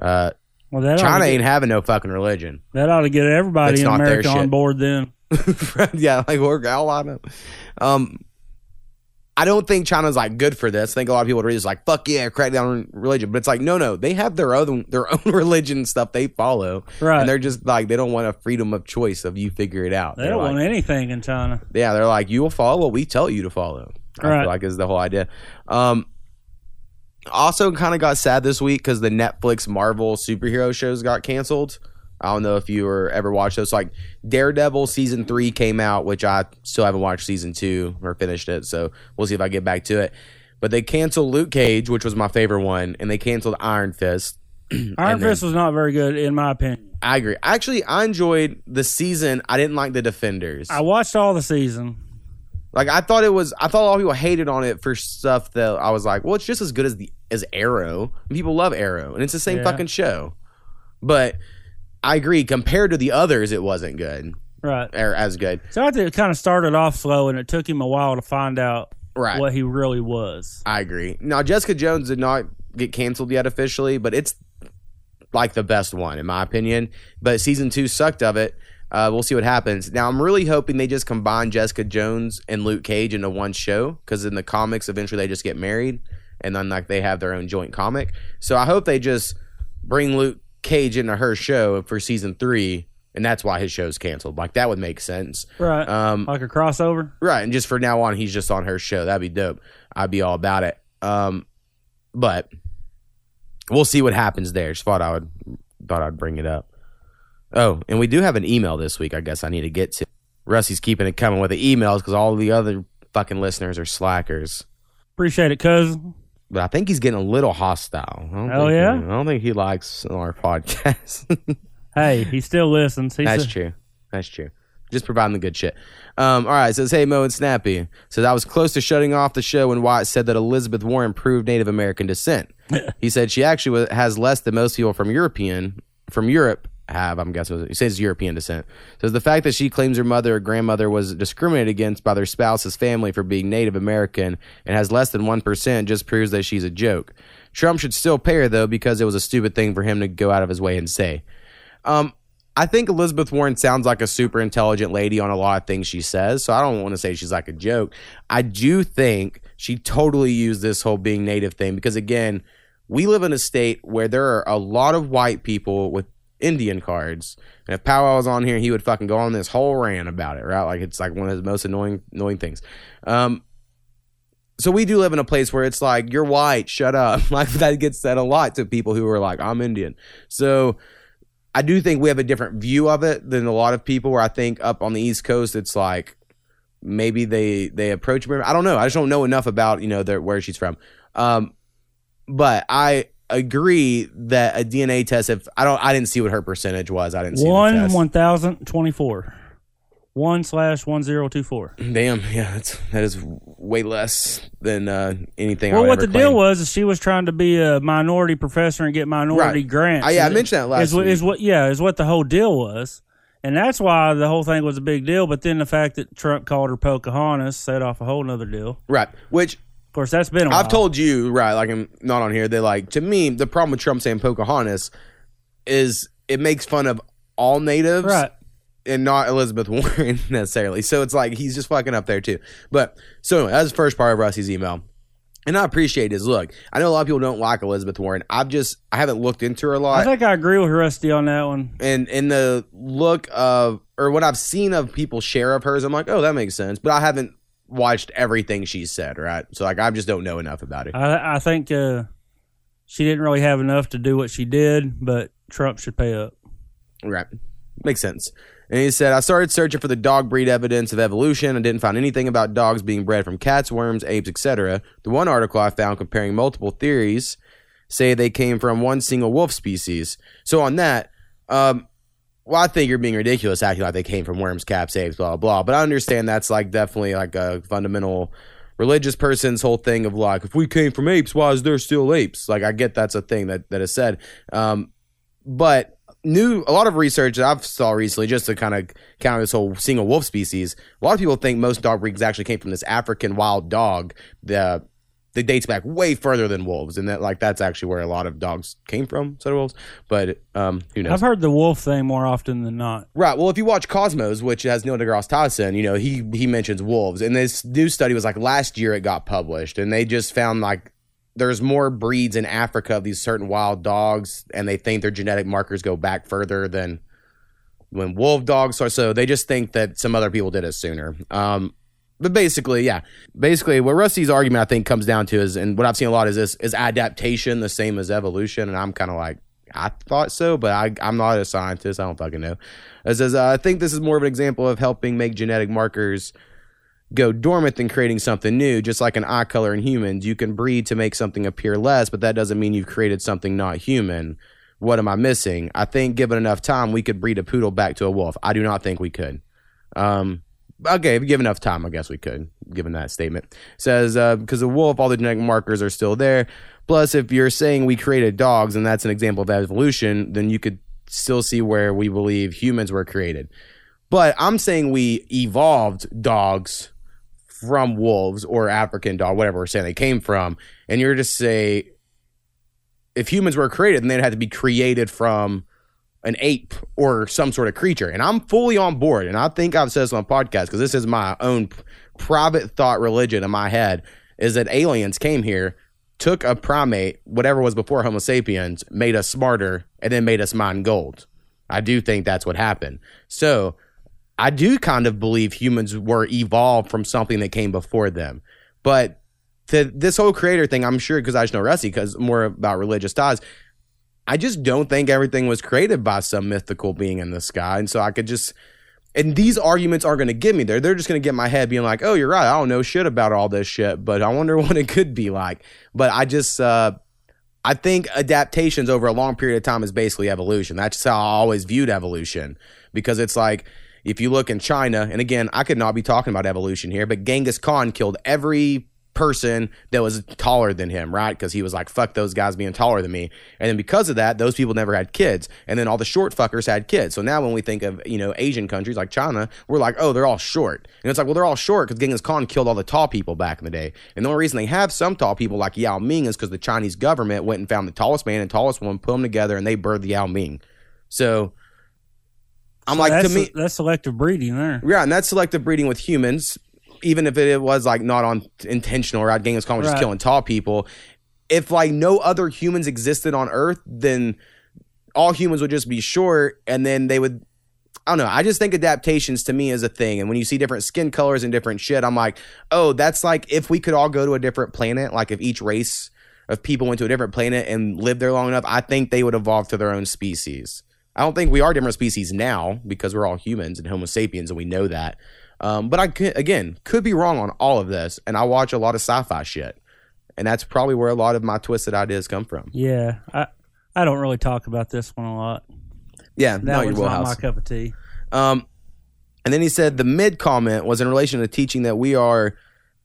uh, Well, China to ain't having no fucking religion. that ought to get everybody That's in America on board. Then yeah, like we're all on it. Um, I don't think China's like good for this. I think a lot of people are just like, "Fuck yeah, crack down on religion," but it's like, no, no, they have their own their own religion stuff they follow, right? and they're just like they don't want a freedom of choice of you figure it out. they They're don't like, want anything in China. yeah, they're like, you will follow what we tell you to follow. I Right. feel like is the whole idea. Um, also, kind of got sad this week because the Netflix Marvel superhero shows got canceled. I don't know if you were ever watched those. Like Daredevil season three came out, which I still haven't watched season two or finished it. So we'll see if I get back to it. But they canceled Luke Cage, which was my favorite one, and they canceled Iron Fist. Iron Fist was not very good, in my opinion. I agree. Actually, I enjoyed the season. I didn't like the Defenders. I watched all the season. Like I thought it was. I thought a lot of people hated on it for stuff that I was like, well, it's just as good as the as Arrow. And people love Arrow, and it's the same Yeah. fucking show. But I agree. Compared to the others, it wasn't good Right. or as good. So I think it kind of started off slow, and it took him a while to find out Right. what he really was. I agree. Now Jessica Jones did not get canceled yet officially, but it's like the best one in my opinion. But season two sucked of it. Uh, we'll see what happens. Now I'm really hoping they just combine Jessica Jones and Luke Cage into one show because in the comics eventually they just get married and then like they have their own joint comic. So I hope they just bring Luke Cage into her show for season three, and that's why his show's canceled. Like that would make sense. Right. Um, like a crossover. Right, and just for now on, he's just on her show. That'd be dope. I'd be all about it. Um, but we'll see what happens there. Just thought I would thought I'd bring it up. Oh, and we do have an email this week. I guess I need to get to. Rusty's keeping it coming with the emails because all the other fucking listeners are slackers. Appreciate it, cousin. But I think he's getting a little hostile. I don't Oh, think yeah? he- I don't think he likes our podcast. Hey, he still listens. He's That's a- true. That's true. Just providing the good shit. Um, all right. Says, hey, Mo and Snappy. Says, I was close to shutting off the show when Wyatt said that Elizabeth Warren proved Native American descent. he said she actually wa- has less than most people from European, from Europe have, I'm guessing. He says European descent. Says the fact that she claims her mother or grandmother was discriminated against by their spouse's family for being Native American and has less than 1% just proves that she's a joke. Trump should still pay her, though, because it was a stupid thing for him to go out of his way and say. Um, I think Elizabeth Warren sounds like a super intelligent lady on a lot of things she says, so I don't want to say she's like a joke. I do think she totally used this whole being native thing because again, we live in a state where there are a lot of white people with Indian cards. And if Powell was on here, he would fucking go on this whole rant about it, right? Like it's like one of the most annoying annoying things. Um so we do live in a place where it's like you're white, shut up. Like that gets said a lot to people who are like I'm Indian. So I do think we have a different view of it than a lot of people. Where I think up on the East Coast, it's like maybe they they approach me. I don't know. I just don't know enough about you know their, where she's from. Um, but I agree that a DNA test. If I don't, I didn't see what her percentage was. I didn't see the one test. one thousand twenty four. One slash one zero two four. Damn, yeah, that's that is way less than uh, anything. I Well, what the ever deal was is she was trying to be a minority professor and get minority Right. grants. Oh, yeah, I mentioned that last is week. is what yeah is what the whole deal was, and that's why the whole thing was a big deal. But then the fact that Trump called her Pocahontas set off a whole nother deal. right? Which Of course, that's been. I've told you, right? Like I'm not on here. They like to me the problem with Trump saying Pocahontas is it makes fun of all natives, right. and not Elizabeth Warren necessarily. So it's like he's just fucking up there too. But so anyway, that's the first part of Rusty's email. And I appreciate his look. I know a lot of people don't like Elizabeth Warren. I've just I haven't looked into her a lot. I think I agree with Rusty on that one. and in the look of or what I've seen of people share of hers, I'm like, oh, that makes sense. But I haven't watched everything she said, right? So like, I just don't know enough about it. I, I think uh, she didn't really have enough to do what she did, but Trump should pay up. Right. Makes sense. And he said, I started searching for the dog breed evidence of evolution and didn't find anything about dogs being bred from cats, worms, apes, etc. The one article I found comparing multiple theories say they came from one single wolf species. So on that, um, well, I think you're being ridiculous acting like they came from worms, cats, apes, blah, blah. But I understand that's like definitely like a fundamental religious person's whole thing of like, if we came from apes, why is there still apes? Like, I get that's a thing that, that is said. Um, but new a lot of research that I've saw recently just to kind of counter this whole single wolf species. A lot of people think most dog breeds actually came from this African wild dog that that dates back way further than wolves, and that like that's actually where a lot of dogs came from, instead of wolves. But um, who knows? I've heard the wolf thing more often than not. Right. Well, if you watch Cosmos, which has Neil deGrasse Tyson, you know he he mentions wolves, and this new study was like last year it got published, and they just found like there's more breeds in Africa of these certain wild dogs, and they think their genetic markers go back further than when wolf dogs are. So they just think that some other people did it sooner. Um, but basically, yeah, basically, what Rusty's argument I think comes down to is, and what I've seen a lot is this: is adaptation the same as evolution? And I'm kind of like, I thought so, but I, I'm not a scientist. I don't fucking know. It says uh, I think this is more of an example of helping make genetic markers go dormant than creating something new. Just like an eye color in humans, you can breed to make something appear less, but that doesn't mean you've created something not human. What am I missing? I think given enough time, we could breed a poodle back to a wolf. I do not think we could. Um, okay, if you give enough time, I guess we could, given that statement. says, because uh, the wolf, all the genetic markers are still there. Plus, if you're saying we created dogs and that's an example of evolution, then you could still see where we believe humans were created. But I'm saying we evolved dogs from wolves or African dog, whatever we're saying they came from, and you're just say if humans were created, then they'd have to be created from an ape or some sort of creature. And I'm fully on board. And I think I've said this on podcast because this is my own private thought religion in my head is that aliens came here, took a primate, whatever was before Homo sapiens, made us smarter, and then made us mine gold. I do think that's what happened. So I do kind of believe humans were evolved from something that came before them. But to this whole creator thing, I'm sure because I just know Rusty, because more about religious ties. I just don't think everything was created by some mythical being in the sky. And so I could just, and these arguments aren't going to get me there. They're just going to get my head being like, oh, you're right. I don't know shit about all this shit, but I wonder what it could be like. But I just, uh, I think adaptations over a long period of time is basically evolution. That's just how I always viewed evolution because it's like, if you look in China, and again, I could not be talking about evolution here, but Genghis Khan killed every person that was taller than him, right? Because he was like, fuck those guys being taller than me. And then because of that, those people never had kids. And then all the short fuckers had kids. So now when we think of, you know, Asian countries like China, we're like, oh, they're all short. And it's like, well, they're all short because Genghis Khan killed all the tall people back in the day. And the only reason they have some tall people like Yao Ming is because the Chinese government went and found the tallest man and tallest woman, put them together, and they birthed Yao Ming. So I'm So like, to me, that's selective breeding there. yeah, and that's selective breeding with humans, even if it was like not on intentional, right? Genghis Khan was just killing tall people. If like no other humans existed on Earth, then all humans would just be short, and then they would. I don't know. I just think adaptations to me is a thing, and when you see different skin colors and different shit, I'm like, oh, that's like if we could all go to a different planet, like if each race of people went to a different planet and lived there long enough, I think they would evolve to their own species. I don't think we are different species now because we're all humans and Homo sapiens, and we know that. Um, but I could, again could be wrong on all of this, and I watch a lot of sci-fi shit, and that's probably where a lot of my twisted ideas come from. Yeah, I I don't really talk about this one a lot. Yeah, That no, your not my cup of tea. Um, and then he said the mid comment was in relation to teaching that we are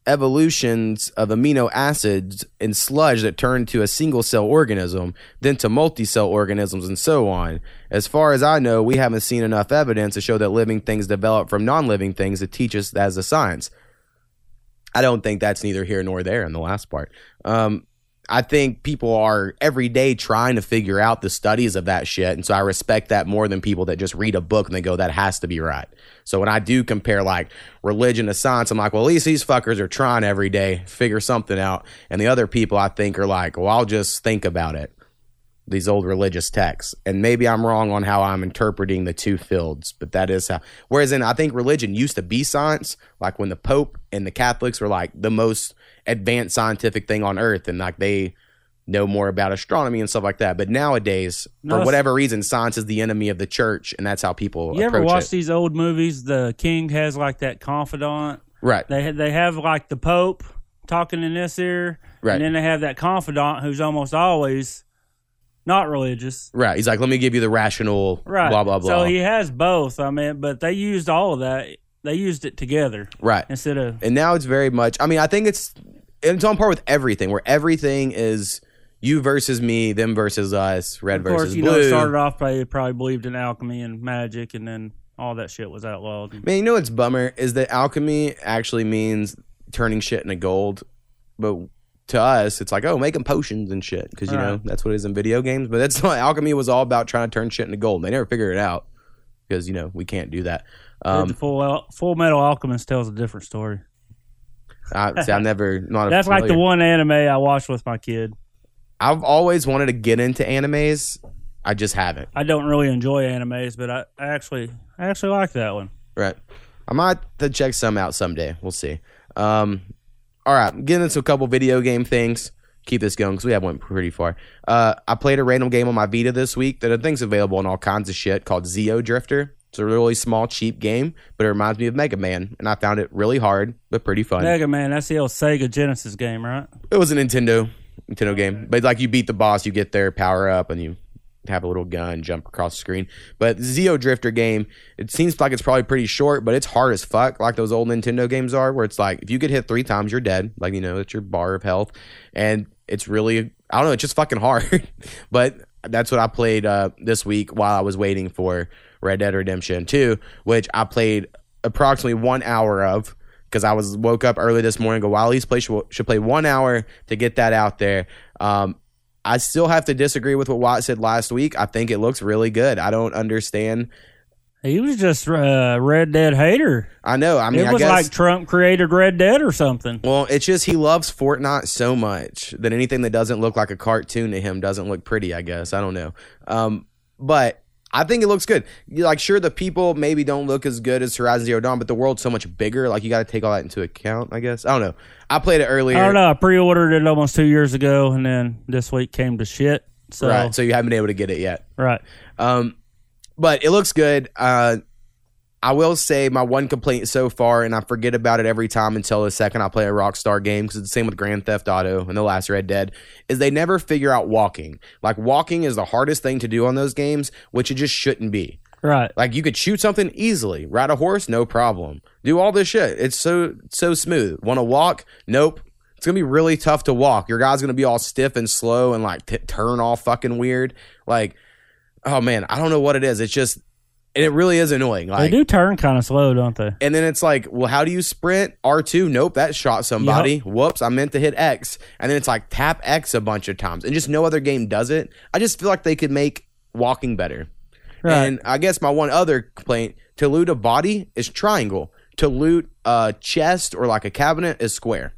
evolutions of amino acids in sludge that turn to a single cell organism, then to multi cell organisms, and so on. As far as I know, we haven't seen enough evidence to show that living things develop from non living things to teach us as a science. I don't think that's neither here nor there in the last part. Um, I think people are every day trying to figure out the studies of that shit. And so I respect that more than people that just read a book and they go, that has to be right. So when I do compare like religion to science, I'm like, well, at least these fuckers are trying every day, figure something out. And the other people I think are like, well, I'll just think about it. these old religious texts. And maybe I'm wrong on how I'm interpreting the two fields, but that is how. Whereas in I think religion used to be science, like when the Pope and the Catholics were like the most advanced scientific thing on earth, and like they know more about astronomy and stuff like that. But nowadays, No, for whatever reason, science is the enemy of the church, and that's how people You ever watch it. these old movies? The king has like that confidant. right. They they have like the Pope talking in this ear, Right. and then they have that confidant who's almost always not religious. Right. He's like, let me give you the rational Right. blah blah blah. So he has both. I mean, but they used all of that. They used it together right. instead of And now it's very much. I mean, I think it's it's on par with everything, where everything is you versus me, them versus us, red Of course, versus you blue. know, it started off by they probably believed in alchemy and magic, and then all that shit was outlawed. Man, you know what's bummer is that alchemy actually means turning shit into gold, but to us, it's like oh, making potions and shit because you know Right. that's what it is in video games. But that's not alchemy was all about trying to turn shit into gold. They never figured it out because you know we can't do that. the Um, full Full Metal Alchemist tells a different story. I, see, I'm never not. That's like the one anime I watched with my kid. I've always wanted to get into animes. I just haven't. I don't really enjoy animes, but I, I actually I actually like that one. Right. I might to check some out someday. We'll see. Um, all right, getting into a couple video game things. Keep this going because we have went pretty far. Uh, I played a random game on my Vita this week that I think's available on all kinds of shit called Xeodrifter. It's a really small, cheap game, but it reminds me of Mega Man, and I found it really hard but pretty fun. Mega Man, that's the old Sega Genesis game, right? It was a Nintendo Nintendo game, but like you beat the boss, you get their power up, and you have a little gun, jump across the screen. But the Xeodrifter game, it seems like it's probably pretty short, but it's hard as fuck, like those old Nintendo games are, where it's like if you get hit three times, you're dead. Like you know, it's your bar of health, and it's really I don't know, it's just fucking hard. but that's what I played uh, this week while I was waiting for Red Dead Redemption 2, which I played approximately one hour of because I was woke up early this morning. Go, at play should, should play one hour to get that out there. Um, I still have to disagree with what Watt said last week. I think it looks really good. I don't understand. He was just a Red Dead hater. I know. I mean, it was guess. like Trump created Red Dead or something. well, it's just he loves Fortnite so much that anything that doesn't look like a cartoon to him doesn't look pretty. I guess I don't know. Um, but I think it looks good. Like, sure, the people maybe don't look as good as Horizon Zero Dawn, but the world's so much bigger. Like, you got to take all that into account. I guess I don't know. I played it earlier. I don't know. I pre-ordered it almost two years ago, and then this week came to shit. So Right. So you haven't been able to get it yet. right. Um, but it looks good. Uh, I will say my one complaint so far, and I forget about it every time until the second I play a Rockstar game, because it's the same with Grand Theft Auto and the last Red Dead, is they never figure out walking. Like walking is the hardest thing to do on those games, which it just shouldn't be. Right. Like you could shoot something easily, ride a horse, no problem. Do all this shit. It's so so smooth. Want to walk? Nope. It's gonna be really tough to walk. Your guy's gonna be all stiff and slow and like t- turn all fucking weird. Like, oh man, I don't know what it is. It's just, and it really is annoying. They do turn kind of slow, don't they? and then it's like, well, how do you sprint? R two? Nope, that shot somebody. Whoops, I meant to hit X. And then it's like tap X a bunch of times, and just no other game does it. I just feel like they could make walking better. Right. And I guess my one other complaint to loot a body is triangle. To loot a chest or like a cabinet is square.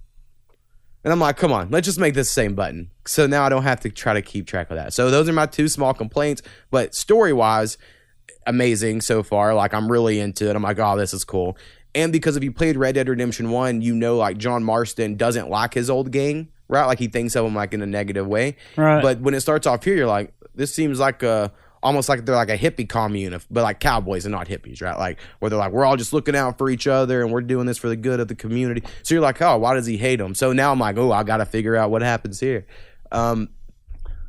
And I'm like, come on, let's just make this the same button. So now I don't have to try to keep track of that. So those are my two small complaints. But story wise, amazing so far. Like I'm really into it. I'm like, oh, this is cool. And because if you played Red Dead Redemption 1, you know like John Marston doesn't like his old gang, right? Like he thinks of him like in a negative way. Right. But when it starts off here, you're like, this seems like a almost like they're like a hippie commune, but like cowboys and not hippies, right? Like where they're like, we're all just looking out for each other and we're doing this for the good of the community. So you're like, oh, why does he hate them? So now I'm like, oh, I got to figure out what happens here. Um,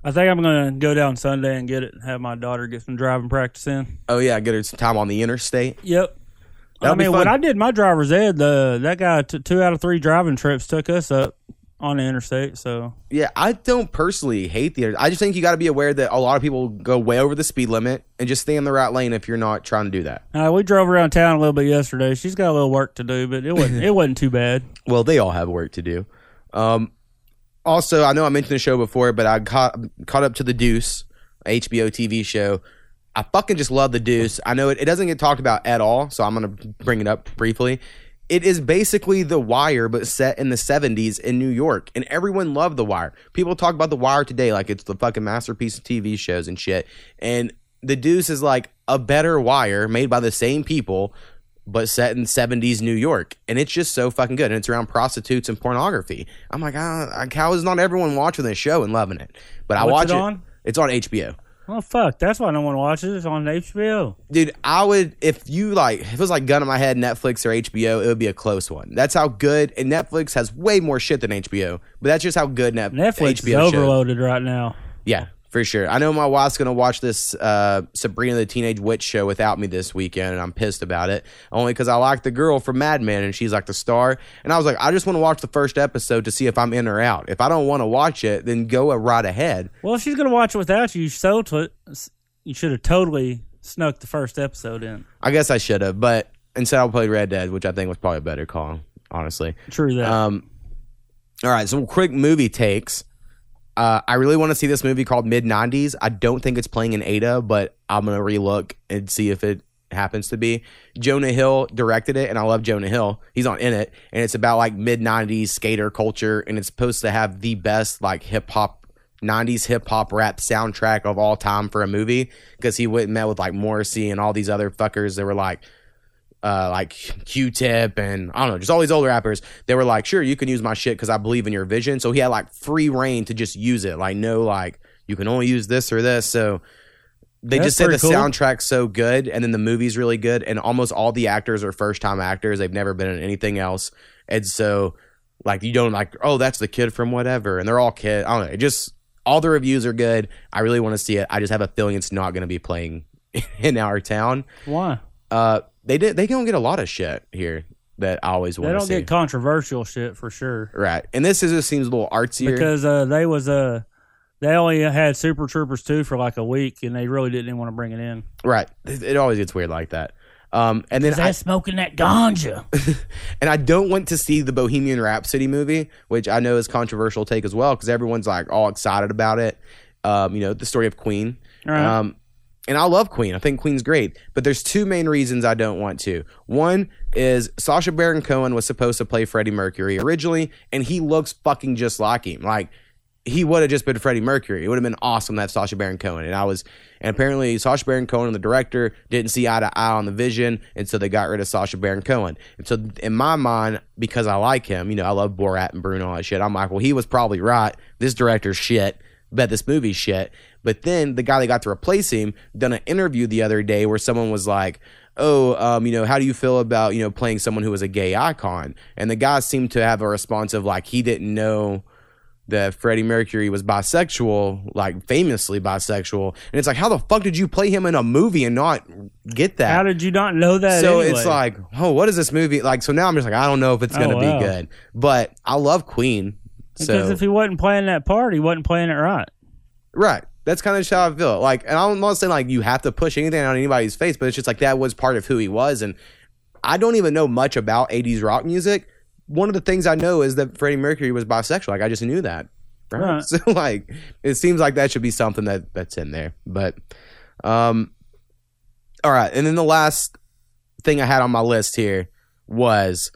I think I'm gonna go down Sunday and get it. And have my daughter get some driving practice in. oh yeah, get her some time on the interstate. Yep. That'll I mean, when. I did my driver's ed, the that guy t- two out of three driving trips took us up on the interstate. So Yeah, I don't personally hate the. I just think you got to be aware that a lot of people go way over the speed limit and just stay in the right lane if you're not trying to do that. uh, we drove around town a little bit yesterday. She's got a little work to do, but it wasn't it wasn't too bad. Well, they all have work to do. Um, also, I know I mentioned the show before, but I caught caught up to the Deuce, HBO TV show. I fucking just love the Deuce. I know it, it doesn't get talked about at all, so I'm gonna bring it up briefly. it is basically The Wire, but set in the 70s in New York. And everyone loved The Wire. People talk about The Wire today like it's the fucking masterpiece of TV shows and shit. And The Deuce is like a better Wire made by the same people, but set in 70s New York. And it's just so fucking good. And it's around prostitutes and pornography. I'm like, ah, how is not everyone watching this show and loving it? But I What's watch it it. on? It's on HBO. Oh fuck! That's why I don't want to watch it. It's on HBO. Dude, I would if you like if it was like gun in my head, Netflix or HBO, it would be a close one. That's how good and Netflix has way more shit than HBO, but that's just how good Net- Netflix HBO is shows. overloaded right now. Yeah, for sure. I know my wife's gonna watch this uh, Sabrina the Teenage Witch show without me this weekend, and I'm pissed about it. Only because I like the girl from Mad Men, and she's like the star. And I was like, I just want to watch the first episode to see if I'm in or out. If I don't want to watch it, then go right ahead. Well, if she's gonna watch it without you, so to, you should have totally snuck the first episode in. I guess I should have, but instead I played Red Dead, which I think was probably a better call, honestly. True that. Um, all right, some quick movie takes. Uh, I really want to see this movie called Mid 90s. I don't think it's playing in Ada, but I'm going to relook and see if it happens to be. Jonah Hill directed it, and I love Jonah Hill. He's on in it, and it's about like mid 90s skater culture, and it's supposed to have the best like hip hop 90s hip hop rap soundtrack of all time for a movie because he went and met with like Morrissey and all these other fuckers that were like uh, like Q-Tip and I don't know, just all these old rappers. They were like, "Sure, you can use my shit because I believe in your vision." So he had like free reign to just use it. Like, no, like you can only use this or this. So they That's just said the cool. soundtrack's so good, and then the movie's really good, and almost all the actors are first time actors. They've never been in anything else, and so like you don't like, oh, that's the kid from whatever, and they're all kid. I don't know. It just all the reviews are good. I really want to see it. I just have a feeling it's not going to be playing in our town. why? Uh, they did. They don't get a lot of shit here that I always They want to don't see. get controversial shit for sure right, and this is just seems a little artsier. because uh, they was uh, they only had Super Troopers two for like a week, and they really didn't even want to bring it in. right, it, it always gets weird like that. Um, and then I, smoking that ganja. and I don't want to see the Bohemian Rhapsody movie, which I know is controversial take as well because everyone's like all excited about it. Um, you know, the story of Queen. Right. Um, and I love Queen. I think Queen's great. But there's two main reasons I don't want to. One is Sacha Baron Cohen was supposed to play Freddie Mercury originally, and he looks fucking just like him. Like he would have just been Freddie Mercury. It would have been awesome to have Sacha Baron Cohen. And I was, and apparently Sacha Baron Cohen, and the director, didn't see eye to eye on the vision, and so they got rid of Sacha Baron Cohen. And so in my mind, because I like him, you know, I love Borat and Bruno and all that shit. I'm like, well, he was probably right. This director's shit. Bet this movie's shit. But then the guy that got to replace him done an interview the other day where someone was like, oh, um, you know, how do you feel about, you know, playing someone who was a gay icon? And the guy seemed to have a response of like, he didn't know that Freddie Mercury was bisexual, like famously bisexual. And it's like, how the fuck did you play him in a movie and not get that? How did you not know that? so anyway? it's like, oh, what is this movie? Like, so now I'm just like, I don't know if it's going to Oh, wow. be good. But I love Queen. because So, if he wasn't playing that part, he wasn't playing it right. right. That's kind of just how I feel. Like, and I'm not saying like you have to push anything on anybody's face, but it's just like that was part of who he was. And I don't even know much about 80s rock music. One of the things I know is that Freddie Mercury was bisexual. Like, I just knew that. Right. Right. So, like, it seems like that should be something that that's in there. But, um, all right. And then the last thing I had on my list here was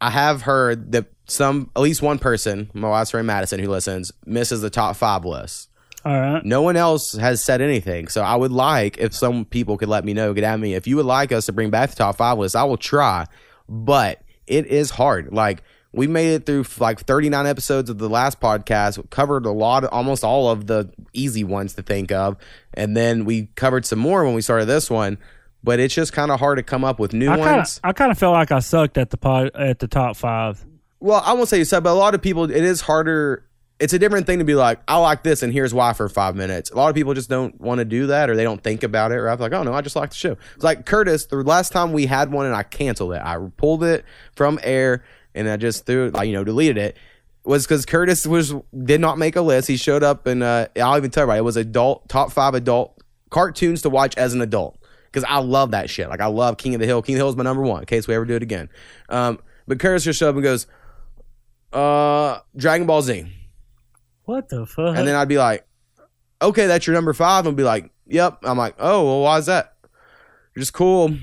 I have heard that some, at least one person, my wife's friend Madison, who listens, misses the top five list. All right. No one else has said anything. So I would like if some people could let me know, get at me. If you would like us to bring back the top five list, I will try. But it is hard. Like we made it through like 39 episodes of the last podcast, covered a lot, almost all of the easy ones to think of. And then we covered some more when we started this one. But it's just kind of hard to come up with new I kind ones. I kind of felt like I sucked at the pod, at the top five. Well, I won't say you said, but a lot of people, it is harder. It's a different thing to be like, I like this, and here's why for five minutes. A lot of people just don't want to do that, or they don't think about it, or I'm like, oh no, I just like the show. It's like Curtis. The last time we had one, and I canceled it. I pulled it from air, and I just threw it, like you know, deleted it. Was because Curtis was did not make a list. He showed up, and uh, I'll even tell everybody it was adult top five adult cartoons to watch as an adult because I love that shit. Like I love King of the Hill. King of the Hill is my number one in case we ever do it again. Um, but Curtis just showed up and goes, uh, Dragon Ball Z. What the fuck? And then I'd be like, okay, that's your number five. And be like, yep. I'm like, oh, well, why is that? Just cool.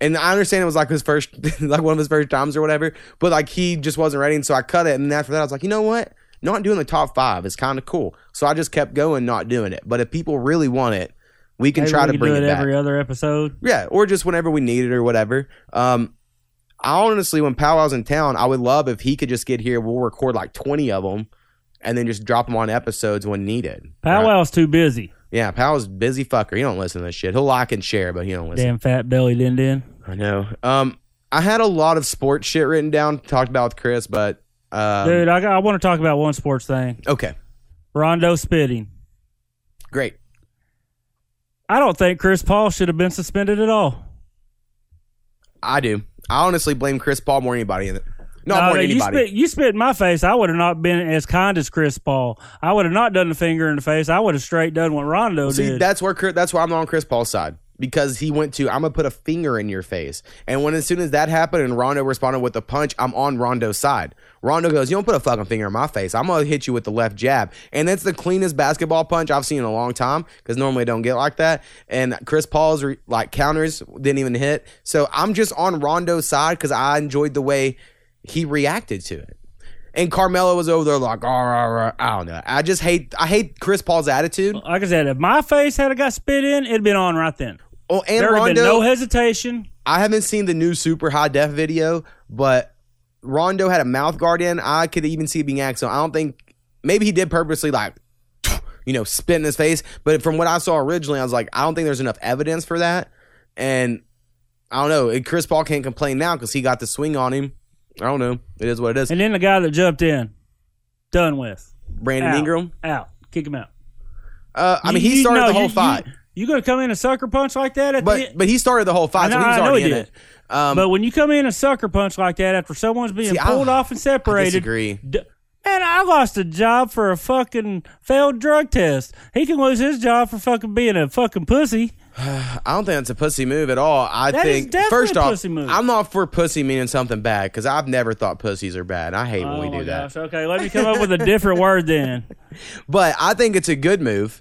And I understand it was like his first, like one of his first times or whatever, but like he just wasn't ready. And so I cut it. And then after that, I was like, you know what? Not doing the top five is kind of cool. So I just kept going, not doing it. But if people really want it, we can Maybe try we to could bring do it, it back. every other episode. Yeah, or just whenever we need it or whatever. Um, I honestly, when Powwow's in town, I would love if he could just get here. We'll record like twenty of them, and then just drop them on episodes when needed. Right? Powwow's too busy. Yeah, Powwow's busy fucker. He don't listen to this shit. He'll like and share, but he don't listen. Damn fat belly din din. I know. Um, I had a lot of sports shit written down, talked about with Chris, but um, Dude, I, got, I want to talk about one sports thing. okay, Rondo spitting. great. I don't think Chris Paul should have been suspended at all. I do. I honestly blame Chris Paul more than anybody in it. Not No, more than you anybody. spit, you spit in my face. I would have not been as kind as Chris Paul. I would have not done the finger in the face. I would have straight done what Rondo did. See, did. that's where Chris- that's why I'm on Chris Paul's side because he went to I'm gonna put a finger in your face, and when as soon as that happened and Rondo responded with a punch, I'm on Rondo's side. Rondo goes, "You don't put a fucking finger in my face. I'm gonna hit you with the left jab," and that's the cleanest basketball punch I've seen in a long time because normally I don't get like that. And Chris Paul's re- like counters didn't even hit, so I'm just on Rondo's side because I enjoyed the way he reacted to it. And Carmelo was over there like, "Rah, rah, rah." I don't know. I just hate I hate Chris Paul's attitude. like I said, if my face had got spit in, it'd been on right then. Oh, and There Rondo, been no hesitation. I haven't seen the new super high def video, but Rondo had a mouth guard in. I could even see it being accidental. I don't think maybe he did purposely like you know spit in his face, but from what I saw originally, I was like, I don't think there's enough evidence for that. And I don't know. Chris Paul can't complain now because he got the swing on him. I don't know. It is what it is. And then the guy that jumped in, done with. Brandon Out. Ingram. Out. Kick him out. Uh, I mean, You- he you- started the whole you- fight, You, gonna come in a sucker punch like that at the but but he started the whole fight, I so know- he was I already he in did. it. Um, but when you come in a sucker punch like that after someone's being See, I- pulled off and I separated, disagree. D- Man, I lost a job for a fucking failed drug test. He can lose his job for fucking being a fucking pussy. I don't think that's a pussy move at all. I That think first off. I'm not for pussy meaning something bad because I've never thought pussies are bad. I hate when oh we oh do my that. Okay, let me come up with a different word then. But I think it's a good move.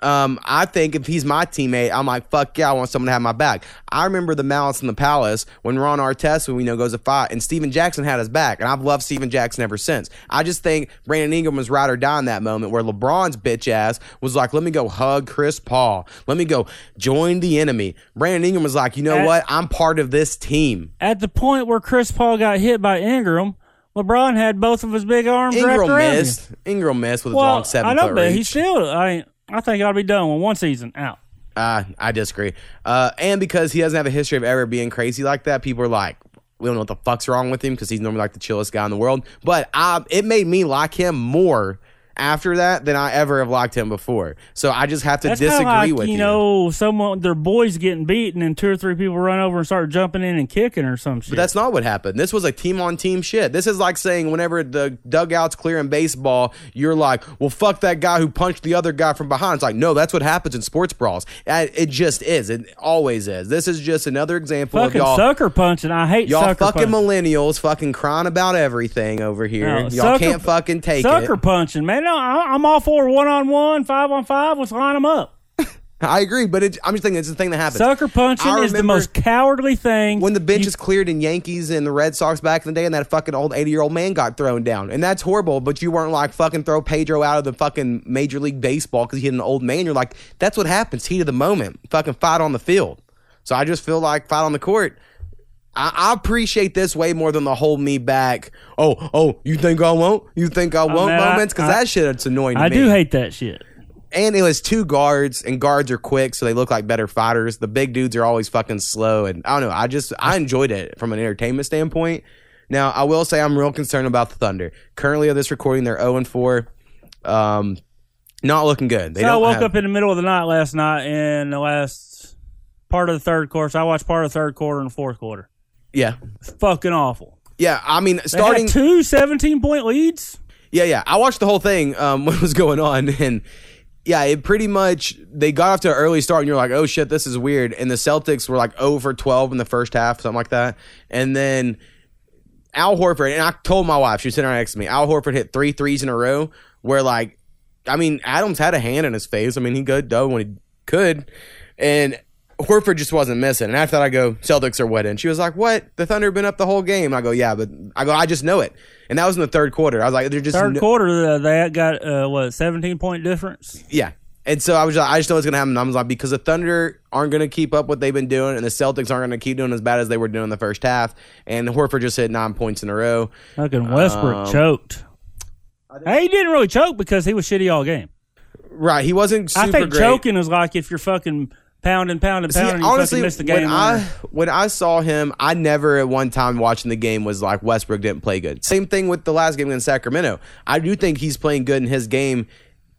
Um, I think if he's my teammate, I'm like, fuck yeah, I want someone to have my back. I remember the Malice in the Palace when Ron Artest, who we know goes to fight, and Stephen Jackson had his back, and I've loved Stephen Jackson ever since. I just think Brandon Ingram was ride or die in that moment where LeBron's bitch ass was like, let me go hug Chris Paul. Let me go join the enemy. Brandon Ingram was like, you know At- what? I'm part of this team. At the point where Chris Paul got hit by Ingram, LeBron had both of his big arms wrapped Ingram around him. missed. Ingram missed with his Well, long seven I know, but reach. he still. I I think I'll be done with one season out. Uh, I disagree. Uh, and because he doesn't have a history of ever being crazy like that, people are like, we don't know what the fuck's wrong with him because he's normally like the chillest guy in the world. But I, it made me like him more after that than I ever have liked him before. So I just have to That's disagree like with you you. know someone their boys getting beaten and two or three people run over and start jumping in and kicking or some shit. But that's not what happened. This was a team on team shit. This is like saying whenever the dugout's clear in baseball, you're like, well, fuck that guy who punched the other guy from behind. It's like, no, that's what happens in sports brawls. Uh, it just is. It always is. This is just another example fucking of y'all. sucker punching. I hate Y'all fucking punching. millennials fucking crying about everything over here. No, Y'all sucker- can't fucking take sucker it. Sucker punching, man. No, I'm all for one on one, five on five. Let's line them up. I agree, but it, I'm just thinking it's the thing that happens. Sucker punching I is the remember most cowardly thing. when the bench is cleared in Yankees and the Red Sox back in the day, and that fucking old 80 year old man got thrown down, and that's horrible. But you weren't like fucking throw Pedro out of the fucking Major League Baseball because he hit an old man. You're like, that's what happens. Heat of the moment. Fucking fight on the field. So I just feel like fight on the court. I, I appreciate this way more than the hold me back. Oh, oh, you think I won't? You think I won't? man, I- moments because that shit it's annoying. I do hate that shit. and it was two guards, and guards are quick, so they look like better fighters. The big dudes are always fucking slow, and I don't know. I just I enjoyed it from an entertainment standpoint. Now I will say I'm real concerned about the Thunder. Currently, of this recording, they're 0 and 4. Um, not looking good. They So I woke have- up in the middle of the night last night in the last part of the third quarter. So I watched part of the third quarter and the fourth quarter. Yeah, It's fucking awful. yeah. I mean, They starting had two 17 point leads. Yeah, yeah. I watched the whole thing um, what was going on, and yeah, it pretty much they got off to an early start, and you're like, oh shit, this is weird. And the Celtics were like over 12 in the first half, something like that, and then Al Horford and I told my wife she was sitting right next to me. Al Horford hit three threes in a row, where like, I mean, Adams had a hand in his face. I mean, he could though when he could, and Horford just wasn't missing. And after that, I go, Celtics are winning. She was like, "What? The Thunder been up the whole game." I go, "Yeah, but I go, I just know it." And that was in the third quarter. I was like, "They're just Third no- quarter, uh, they got uh, what seventeen point difference. yeah." And so I was, like, I just know what's gonna happen. I was like, because the Thunder aren't gonna keep up what they've been doing, and the Celtics aren't gonna keep doing as bad as they were doing in the first half. And Horford just hit nine points in a row. Fucking Westbrook Um, choked. Hey, he didn't really choke because he was shitty all game. Right? He wasn't. Super I think great. choking is like if you're fucking pounding, pounding, See, and you honestly, fucking miss the game. when I when I saw him, I never at one time watching the game was like Westbrook didn't play good. Same thing with the last game against Sacramento. I do think he's playing good in his game.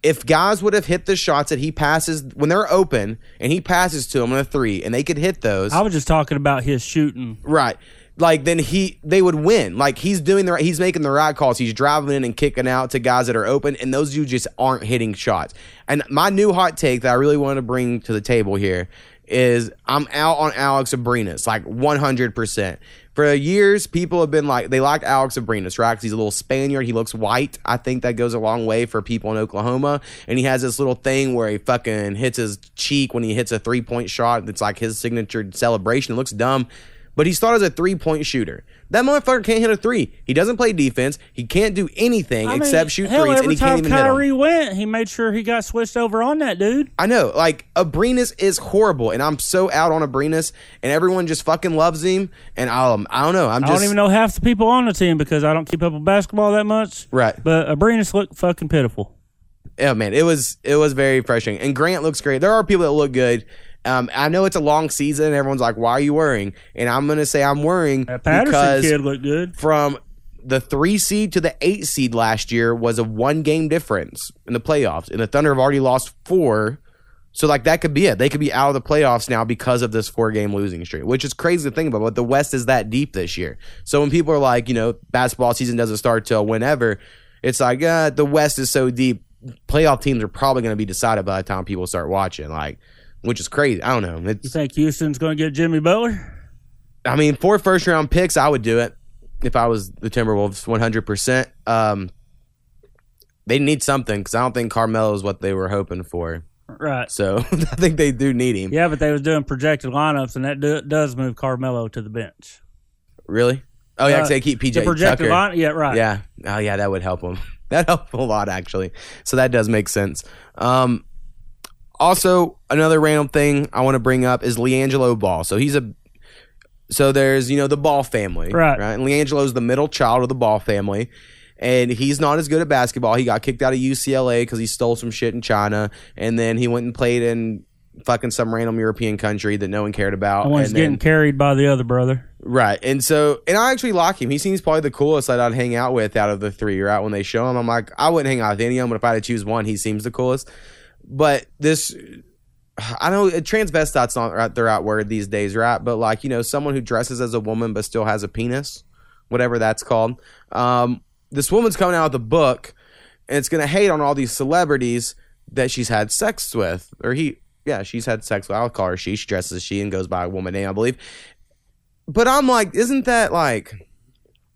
If guys would have hit the shots that he passes when they're open and he passes to them on a three and they could hit those, I was just talking about his shooting. right? Like then he they would win. Like he's doing the right, he's making the right calls. He's driving in and kicking out to guys that are open, and those dudes just aren't hitting shots. And my new hot take that I really want to bring to the table here is I'm out on Alex Abrines, like 100%. For years, people have been like, they like Alex Abrines, right? Because he's a little Spaniard. He looks white. I think that goes a long way for people in Oklahoma. And he has this little thing where he fucking hits his cheek when he hits a three point shot. It's like his signature celebration. It looks dumb but he's thought as a three point shooter. That motherfucker can't hit a three. He doesn't play defense. He can't do anything I mean, except shoot hell, threes, and he can't even hit 'em. Kyrie went, he made sure he got switched over on that dude. I know, like Abrines is horrible, and I'm so out on Abrines, and everyone just fucking loves him. And I, um, I don't know. I'm just, I don't even know half the people on the team because I don't keep up with basketball that much. right. But Abrines looked fucking pitiful. Yeah, man, it was it was very refreshing. And Grant looks great. There are people that look good. Um, I know it's a long season. Everyone's like, "Why are you worrying?" And I'm gonna say I'm worrying That Patterson because kid looked good. from the three seed to the eight seed last year was a one game difference in the playoffs, and the Thunder have already lost four. So like that could be it. They could be out of the playoffs now because of this four game losing streak, which is crazy to think about. But the West is that deep this year. So when people are like, you know, basketball season doesn't start till whenever, it's like, uh, the West is so deep. Playoff teams are probably going to be decided by the time people start watching. Like, which is crazy. I don't know. You It's, think Houston's going to get Jimmy Butler? I mean, four first round picks, I would do it if I was the Timberwolves 100%. Um, they need something because I don't think Carmelo is what they were hoping for. Right. So I think they do need him. Yeah, but they was doing projected lineups, and that do, does move Carmelo to the bench. Really? Oh, yeah, Uh, they keep PJ the projected Tucker. line, yeah, right. Yeah. Oh, yeah, that would help him. That helped a lot, actually. So that does make sense. Um, also, another random thing I want to bring up is LiAngelo Ball. So he's a. So there's you know the Ball family, Right. Right. And LiAngelo's the middle child of the Ball family, and he's not as good at basketball. He got kicked out of UCLA because he stole some shit in China, and then he went and played in fucking some random European country that no one cared about. The one's and then- getting carried by the other brother. Right. And so, and I actually like him. He seems probably the coolest that I'd hang out with out of the three. Right. When they show him, I'm like, I wouldn't hang out with any of them, but if I had to choose one, he seems the coolest. But this, I know transvestite's not right, the right word these days, right? But like, you know, someone who dresses as a woman but still has a penis, whatever that's called. Um, this woman's coming out with a book and it's going to hate on all these celebrities that she's had sex with, or he, yeah, she's had sex with. I'll call her she. She dresses she and goes by a woman name, I believe but I'm like, isn't that like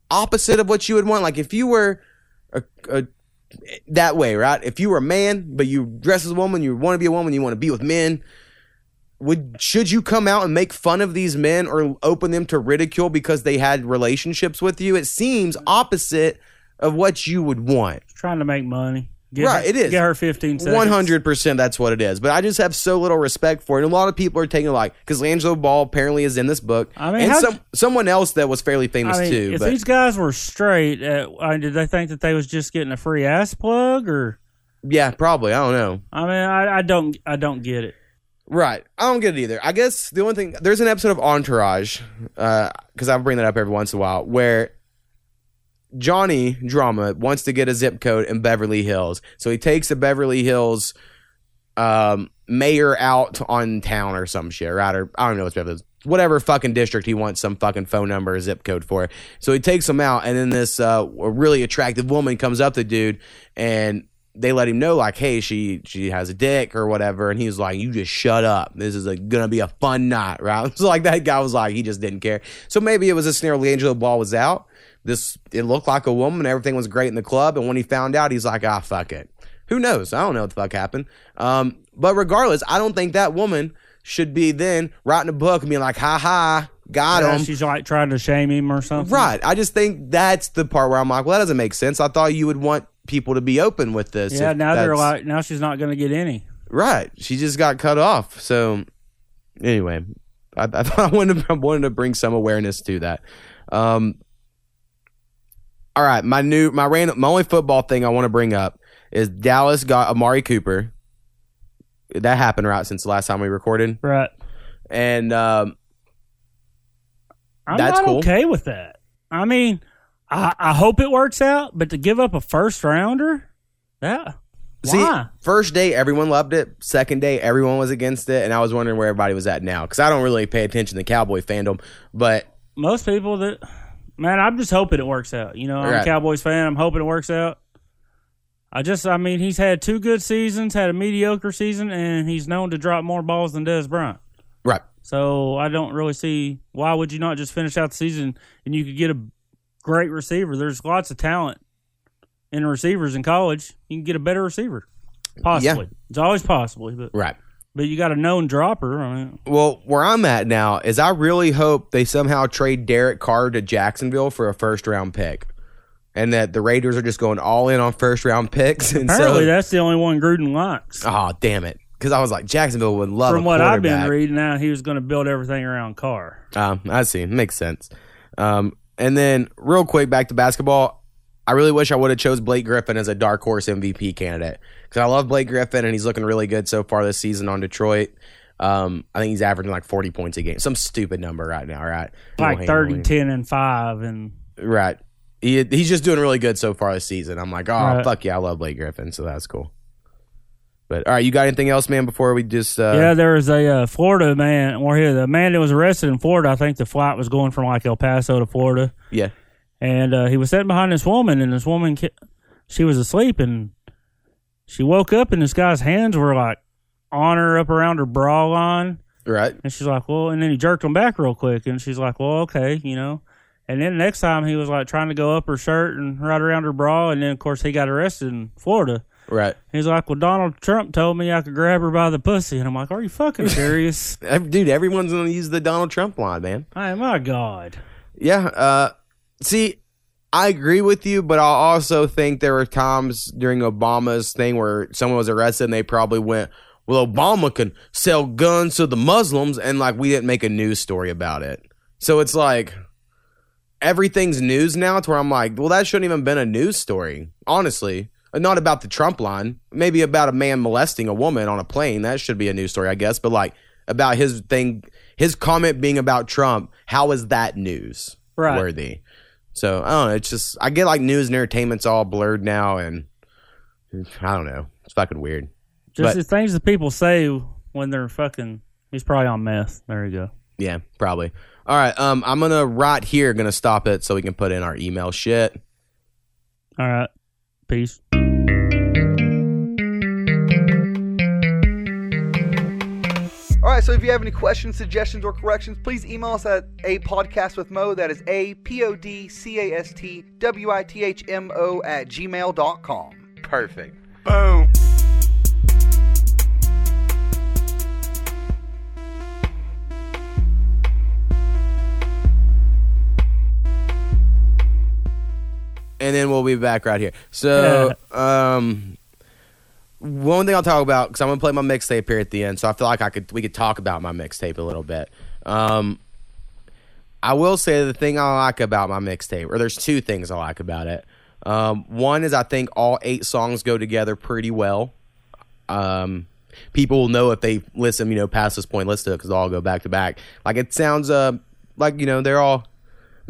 opposite of what you would want? Like if you were a, a that way, right? If you were a man, but you dress as a woman, you want to be a woman, you want to be with men. Would should you come out and make fun of these men or open them to ridicule because they had relationships with you? It seems opposite of what you would want. Trying to make money. Get Right, her, it is. Get her 15 seconds. One hundred percent, that's what it is. But I just have so little respect for it. And a lot of people are taking it like because Angelo Ball apparently is in this book, I mean, and some someone else that was fairly famous I mean, too. if But these guys were straight, uh, I mean, did they think that they was just getting a free ass plug, or yeah, probably. I don't know. I mean, I, I don't, I don't get it. Right. I don't get it either. I guess the only thing there's an episode of Entourage, because I bring that up every once in a while, where Johnny Drama wants to get a zip code in Beverly Hills. So he takes the Beverly Hills um, mayor out on town or some shit, right? Or I don't know what's Beverly Hills. Whatever fucking district he wants some fucking phone number or zip code for. So he takes him out, and then this uh, really attractive woman comes up to dude and they let him know like, hey, she she has a dick or whatever, and he's like, you just shut up. This is a, gonna be a fun night, right? So like that guy was like, he just didn't care. So maybe it was a scenario. LiAngelo Ball was out. This it looked like a woman. Everything was great in the club, and when he found out, he's like, ah, fuck it. Who knows? I don't know what the fuck happened. Um, but regardless, I don't think that woman should be then writing a book and being like, ha ha, got Yeah, him. she's like trying to shame him or something. Right. I just think that's the part where I'm like, well, that doesn't make sense. I thought you would want people to be open with this. Yeah, now they're like, now she's not going to get any. right. She just got cut off. So anyway, I, I thought I wanted to, I wanted to bring some awareness to that. Um, all right, my new my random my only football thing I want to bring up is Dallas got Amari Cooper. That happened right since the last time we recorded, Right. and um, I'm That's not cool. okay with that. I mean, I, I hope it works out, but to give up a first rounder, yeah. See, why? first day everyone loved it. Second day everyone was against it, and I was wondering where everybody was at now because I don't really pay attention to Cowboy fandom. But Most people that, man, I'm just hoping it works out. You know, I'm Right. a Cowboys fan. I'm hoping it works out. I just, I mean, he's had two good seasons, had a mediocre season, and he's known to drop more balls than Dez Bryant. right, So I don't really see why would you not just finish out the season and you could get a great receiver. There's lots of talent in receivers in college. You can get a better receiver, possibly. It's always possible, but right. But you got a known dropper. I mean, Well, where I'm at now is I really hope they somehow trade Derek Carr to Jacksonville for a first round pick, and that the Raiders are just going all in on first round picks. And apparently so, that's the only one Gruden likes. oh damn it, because I was like Jacksonville would love that. From what I've been reading, now he was going to build everything around Carr. Um, I see. Makes sense. Um, and then real quick back to basketball. I really wish I would have chose Blake Griffin as a dark horse MVP candidate because I love Blake Griffin and he's looking really good so far this season on Detroit. Um, I think he's averaging like 40 points a game, some stupid number right now, right? Like Little 30, handling. 10, and 5. And Right. He, he's just doing really good so far this season. I'm like, oh, Right. fuck yeah, I love Blake Griffin, so that's cool. But all right, you got anything else, man? Before we just uh, yeah, there was a uh, Florida man, or here, the man that was arrested in Florida, I think the flight was going from like El Paso to Florida. yeah, and uh, he was sitting behind this woman, and this woman, she was asleep, and she woke up, and this guy's hands were like on her, up around her bra line, right, and she's like, "Well," and then he jerked them back real quick, and she's like, "Well, okay, you know." And then next time he was like trying to go up her shirt and right around her bra, and then of course he got arrested in Florida. right. He's like, "Well, Donald Trump told me I could grab her by the pussy," and I'm like, "Are you fucking serious?" Dude, everyone's gonna use the Donald Trump line, man. hey, my God. Yeah. Uh, see, I agree with you, but I also think there were times during Obama's thing where someone was arrested and they probably went, "Well, Obama can sell guns to the Muslims," and like we didn't make a news story about it. So it's like everything's news now. To where I'm like, well, that shouldn't even been a news story, honestly. Uh, not about the Trump line, maybe about a man molesting a woman on a plane. That should be a news story, I guess. But like about his thing, his comment being about Trump, how is that news Right. worthy? So I don't know. It's just I get like news and entertainment's all blurred now, and I don't know. It's fucking weird. Just the things that people say when they're fucking. He's probably on meth. There you go. Yeah, probably. All right. Um, I'm gonna right here gonna stop it so we can put in our email shit. All right. Peace. All right, so if you have any questions, suggestions, or corrections, please email us at a podcast with Mo. That is a p o d c a s t w i t h m o at gmail.com. Perfect. Boom. and then we'll be back right here. So, um, one thing I'll talk about because I'm gonna play my mixtape here at the end, so I feel like I could we could talk about my mixtape a little bit. Um, I will say the thing I like about my mixtape, or there's two things I like about it. Um, one is I think all eight songs go together pretty well. Um, people will know if they listen, you know, past this point, listen to it because they'll all go back to back. Like it sounds, uh, like you know, they're all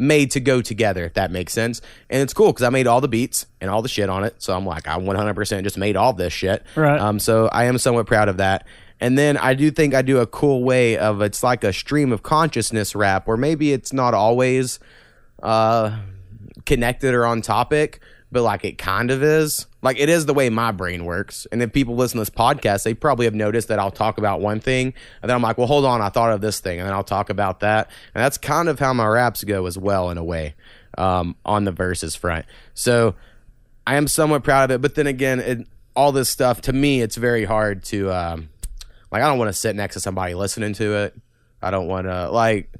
made to go together, if that makes sense. And it's cool because I made all the beats and all the shit on it. So I'm like, I 100% just made all this shit. Right. Um, so I am somewhat proud of that. And then I do think I do a cool way of it's like a stream of consciousness rap where maybe it's not always uh, connected or on topic, but like it kind of is. Like it is the way my brain works. And if people listen to this podcast, they probably have noticed that I'll talk about one thing and then I'm like, well, hold on, I thought of this thing, and then I'll talk about that. And that's kind of how my raps go as well, in a way, um, on the verses front. So I am somewhat proud of it. But then again, it, all this stuff to me, it's very hard to um, Like I don't want to sit next to somebody listening to it. I don't want to like.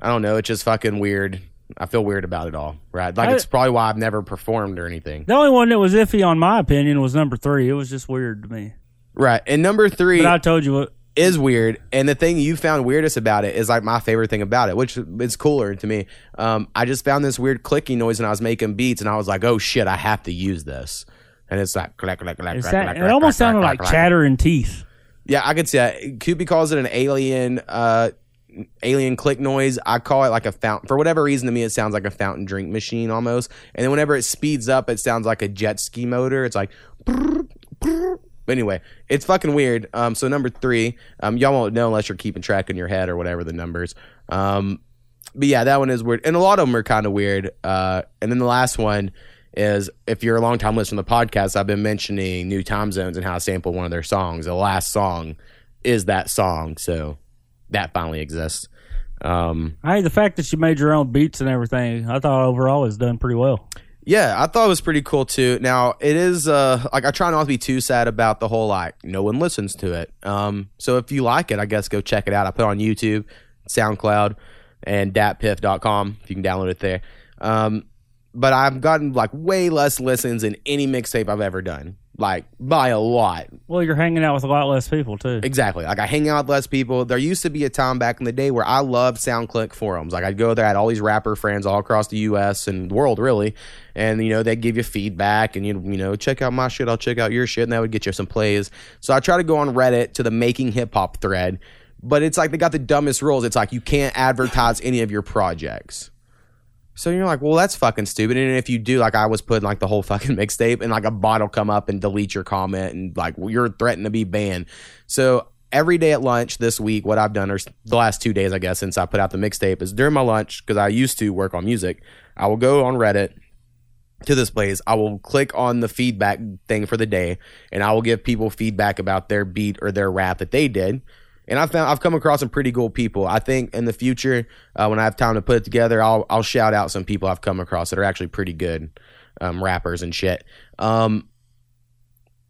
I don't know. It's just fucking weird. I feel weird about it all. Right. Like I- it's probably why I've never performed or anything. The only one that was iffy, on my opinion, was number three. It was just weird to me. Right. And number three. But I told you what. is weird and the thing you found weirdest about it is like my favorite thing about it which is cooler to me um, i just found this weird clicking noise when i was making beats and i was like oh shit i have to use this and it's like clack, clack, clack, clack, it clack, almost clack, sounded clack, like clack. chattering teeth. yeah i could see that Koopy calls it an alien uh alien click noise i call it like a fountain for whatever reason to me it sounds like a fountain drink machine almost and then whenever it speeds up it sounds like a jet ski motor it's like But anyway, it's fucking weird. Um, so number three, um, y'all won't know unless you're keeping track in your head or whatever the numbers. Um, but yeah, that one is weird, and a lot of them are kind of weird. Uh, and then the last one is if you're a long time listener to the podcast, I've been mentioning New Time Zones and how I sampled one of their songs. The last song is that song, so that finally exists. Um, Hey, the fact that you made your own beats and everything, I thought overall was done pretty well. Yeah, I thought it was pretty cool too. Now it is uh like I try not to be too sad about the whole like no one listens to it. Um so if you like it, I guess go check it out. I put it on YouTube, SoundCloud, and datpiff.com if you can download it there. Um but I've gotten like way less listens than any mixtape I've ever done. Like by a lot. Well, you're hanging out with a lot less people too. Exactly. Like I hang out with less people. There used to be a time back in the day where I loved SoundClick forums. Like I'd go there, I had all these rapper friends all across the US and the world really. And you know, they'd give you feedback and you you know, check out my shit, I'll check out your shit, and that would get you some plays. So I try to go on Reddit to the making hip hop thread. But it's like they got the dumbest rules. It's like you can't advertise any of your projects. So you're like, well, that's fucking stupid. And if you do, like, I was putting like the whole fucking mixtape, and like a bot will come up and delete your comment, and like well, you're threatened to be banned. So every day at lunch this week, what I've done, or the last two days, I guess, since I put out the mixtape, is during my lunch because I used to work on music. I will go on Reddit to this place. I will click on the feedback thing for the day, and I will give people feedback about their beat or their rap that they did. And I found I've come across some pretty cool people. I think in the future, uh, when I have time to put it together, I'll I'll shout out some people I've come across that are actually pretty good um, rappers and shit. Um,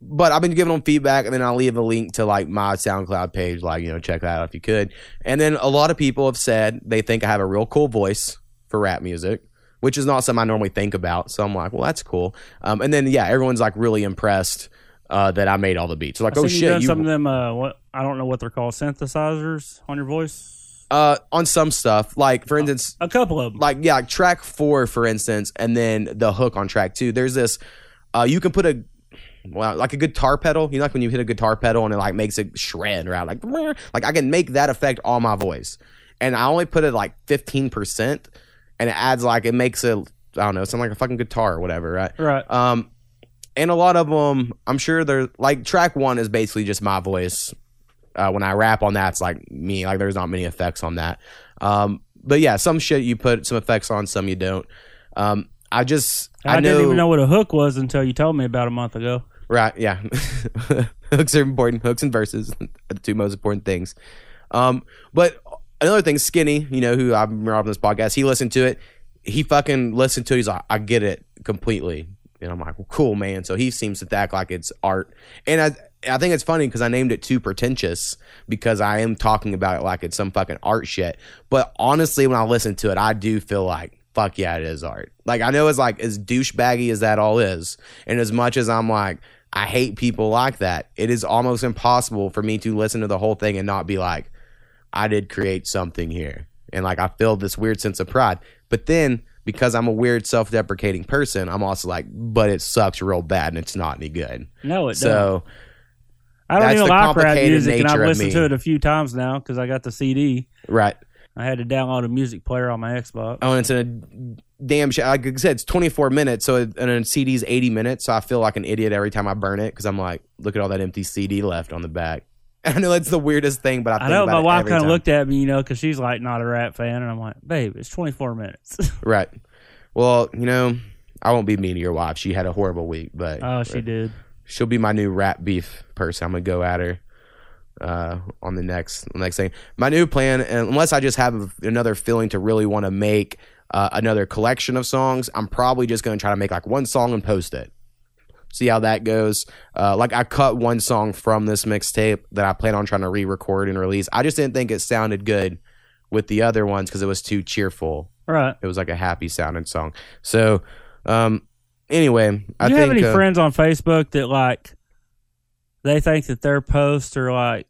but I've been giving them feedback, and then I'll leave a link to like my SoundCloud page, like you know, check that out if you could. And then a lot of people have said they think I have a real cool voice for rap music, which is not something I normally think about. So I'm like, well, that's cool. Um, and then yeah, everyone's like really impressed uh, that I made all the beats. Like, I oh shit, you some of them. Uh, what I don't know what they're called, synthesizers on your voice. uh, on some stuff. Like for instance, A couple of them. like yeah, like track four, for instance, and then the hook on track two. There's this. Uh, you can put a well, like a guitar pedal. You know, like when you hit a guitar pedal and it like makes it shred, right? Like, like I can make that effect on my voice, and I only put it like fifteen percent, and it adds like it makes it. I don't know, sound like a fucking guitar or whatever, right? right. Um, and a lot of them, I'm sure they're like track one is basically just my voice. Uh, when I rap on that, it's like me. Like there's not many effects on that. Um, but yeah, some shit you put some effects on, some you don't. Um, I just I, I, know, didn't even know what a hook was until you told me about a month ago. right. Yeah, hooks are important. Hooks and verses are the two most important things. Um, but another thing, Skinny, you know, who I'm on this podcast, he listened to it. He fucking listened to it. He's like, I get it completely. And I'm like, well, cool, man. So he seems to act like it's art. And I, I think it's funny because I named it too pretentious because I am talking about it like it's some fucking art shit. But honestly, when I listen to it, I do feel like, fuck yeah, it is art. Like I know it's like as douchebaggy as that all is. And as much as I'm like, I hate people like that, it is almost impossible for me to listen to the whole thing and not be like, I did create something here. And like I feel this weird sense of pride. But then because I'm a weird self deprecating person, I'm also like, but it sucks real bad and it's not any good. No, it doesn't. So I don't that's even like rap music, and I've listened to it a few times now because I got the CD. right. I had to download a music player on my Xbox. Oh, and it's in a damn shit. Like I said, it's 24 minutes. So and a CD's 80 minutes. So I feel like an idiot every time I burn it because I'm like, look at all that empty CD left on the back. I know that's the weirdest thing, but I, I know my wife kind of looked at me, you know, because she's like not a rap fan, and I'm like, babe, it's 24 minutes. Right. Well, you know, I won't be mean to your wife. She had a horrible week, but oh, she did. she'll be my new rap beef person. I'm gonna go at her uh, on the next next thing. My new plan, unless I just have another feeling to really want to make uh, another collection of songs, I'm probably just gonna try to make like one song and post it. See how that goes. Uh, like I cut one song from this mixtape that I plan on trying to re-record and release. I just didn't think it sounded good with the other ones because it was too cheerful. Right. It was like a happy sounding song. So, um, anyway, I Do you think have any uh, friends on Facebook that like they think that their posts are like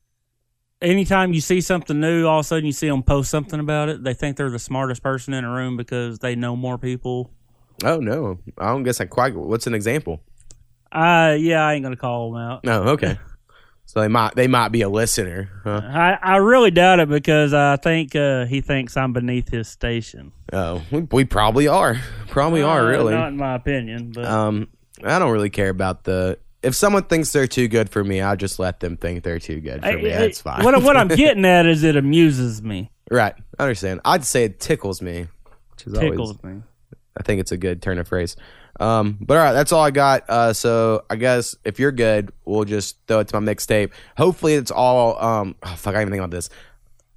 anytime you see something new, all of a sudden you see them post something about it, they think they're the smartest person in a room because they know more people. Oh no, I don't guess I quite. What's an example? Uh yeah, I ain't gonna call them out. No, okay. so they might they might be a listener. Huh? I, I really doubt it because I think uh, he thinks I'm beneath his station. Oh, we, we probably are. Probably are Uh, really. not in my opinion, but Um, I don't really care about the. If someone thinks they're too good for me, I'll just let them think they're too good for I- me. I- That's fine. What, what I'm getting at is it amuses me, right, I understand. I'd say it tickles me. Which is always, tickles me. I think it's a good turn of phrase. Um, but all right, that's all I got. Uh, so I guess if you're good, we'll just throw it to my mixtape. Hopefully, it's all. Um, oh, fuck, I didn't even think about this.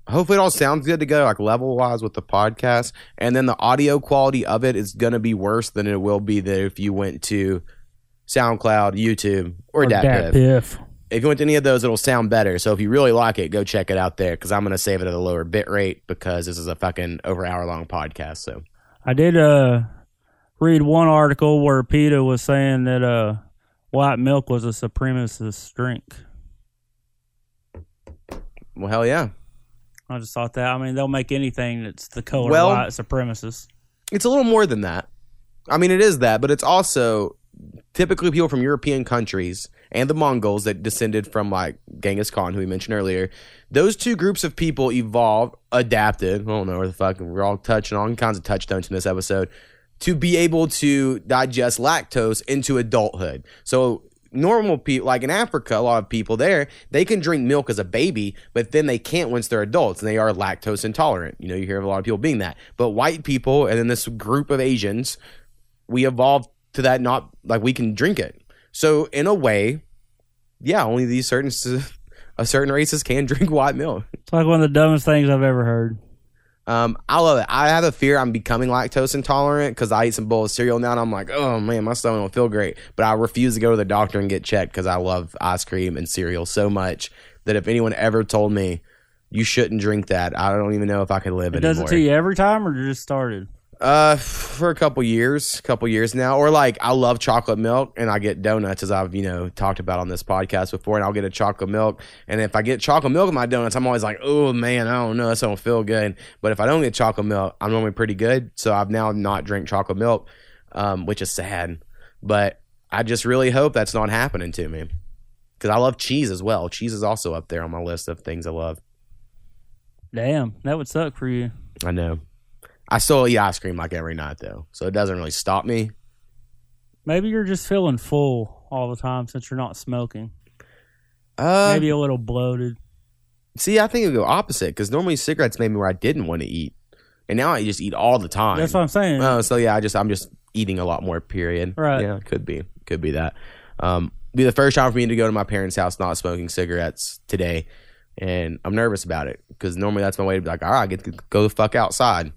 Hopefully, it all sounds good to go, like level wise with the podcast, and then the audio quality of it is gonna be worse than it will be that if you went to SoundCloud, YouTube, or, Or Dat Dat Piff. Piff. If you went to any of those, it'll sound better. So if you really like it, go check it out there because I'm gonna save it at a lower bit rate because this is a fucking over hour long podcast. So I did uh read one article where PETA was saying that uh white milk was a supremacist drink. well, hell yeah. I just thought that. I mean, they'll make anything that's the color Well- white supremacist. it's a little more than that. I mean, it is that, but it's also typically people from European countries and the Mongols that descended from like Genghis Khan, who we mentioned earlier. Those two groups of people evolved, adapted. I don't know where the fuck we're all touching on kinds of touchstones in this episode to be able to digest lactose into adulthood. So normal people like in Africa, a lot of people there, they can drink milk as a baby, but then they can't once they're adults and they are lactose intolerant. You know, you hear of a lot of people being that. But white people and then this group of Asians, we evolved to that not like we can drink it. So in a way, yeah, only these certain a certain races can drink white milk. It's like one of the dumbest things I've ever heard. Um, I love it. I have a fear I'm becoming lactose intolerant because I eat some bowl of cereal now and I'm like, oh man, my stomach don't feel great. But I refuse to go to the doctor and get checked because I love ice cream and cereal so much that if anyone ever told me you shouldn't drink that, I don't even know if I could live It does anymore. it to you every time, or you just started? Uh, for a couple years, couple years now, or like I love chocolate milk, and I get donuts as I've you know talked about on this podcast before, and I'll get a chocolate milk, and if I get chocolate milk in my donuts, I'm always like, oh man, I don't know, this don't feel good. But if I don't get chocolate milk, I'm normally pretty good. So I've now not drink chocolate milk, um, which is sad, but I just really hope that's not happening to me because I love cheese as well. Cheese is also up there on my list of things I love. Damn, that would suck for you. I know. I still eat ice cream like every night though, so it doesn't really stop me. Maybe you're just feeling full all the time since you're not smoking. Uh, Maybe a little bloated. see, I think it would go opposite because normally cigarettes made me where I didn't want to eat, and now I just eat all the time. That's what I'm saying. Oh, so yeah, I just I'm just eating a lot more. Period. Right. Yeah, could be, could be that. Um, be the first time for me to go to my parents' house not smoking cigarettes today, and I'm nervous about it because normally that's my way to be like, all right, I get to go the fuck outside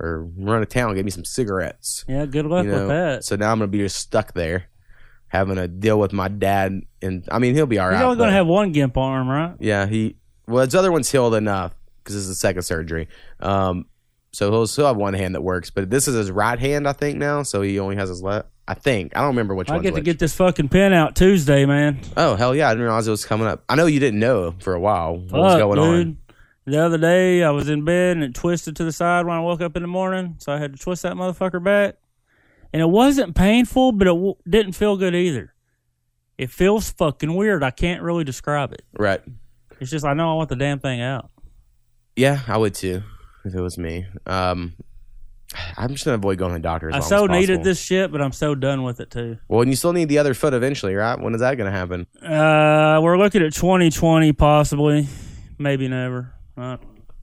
or run to town, get me some cigarettes. yeah, good luck you know? with that. So now I'm gonna be just stuck there, having to deal with my dad, and I mean he'll be all He's right. only going to have one gimp arm, right? yeah, he well his other one's healed enough because this is the second surgery. Um, so he'll still have one hand that works, but this is his right hand, I think now. So he only has his left. I think I don't remember which one. I get to get this fucking pen out Tuesday, man. Oh hell yeah! I didn't realize it was coming up. I know you didn't know for a while what was going dude. on. The other day, I was in bed and it twisted to the side when I woke up in the morning, so I had to twist that motherfucker back. And it wasn't painful, but it w- didn't feel good either. It feels fucking weird. I can't really describe it. Right? It's just I know I want the damn thing out. Yeah, I would too if it was me. Um, I'm just gonna avoid going to the doctor. As I so needed this shit, but I'm so done with it too. Well, and you still need the other foot eventually, right? When is that gonna happen? Uh, we're looking at 2020 possibly, maybe never. Uh,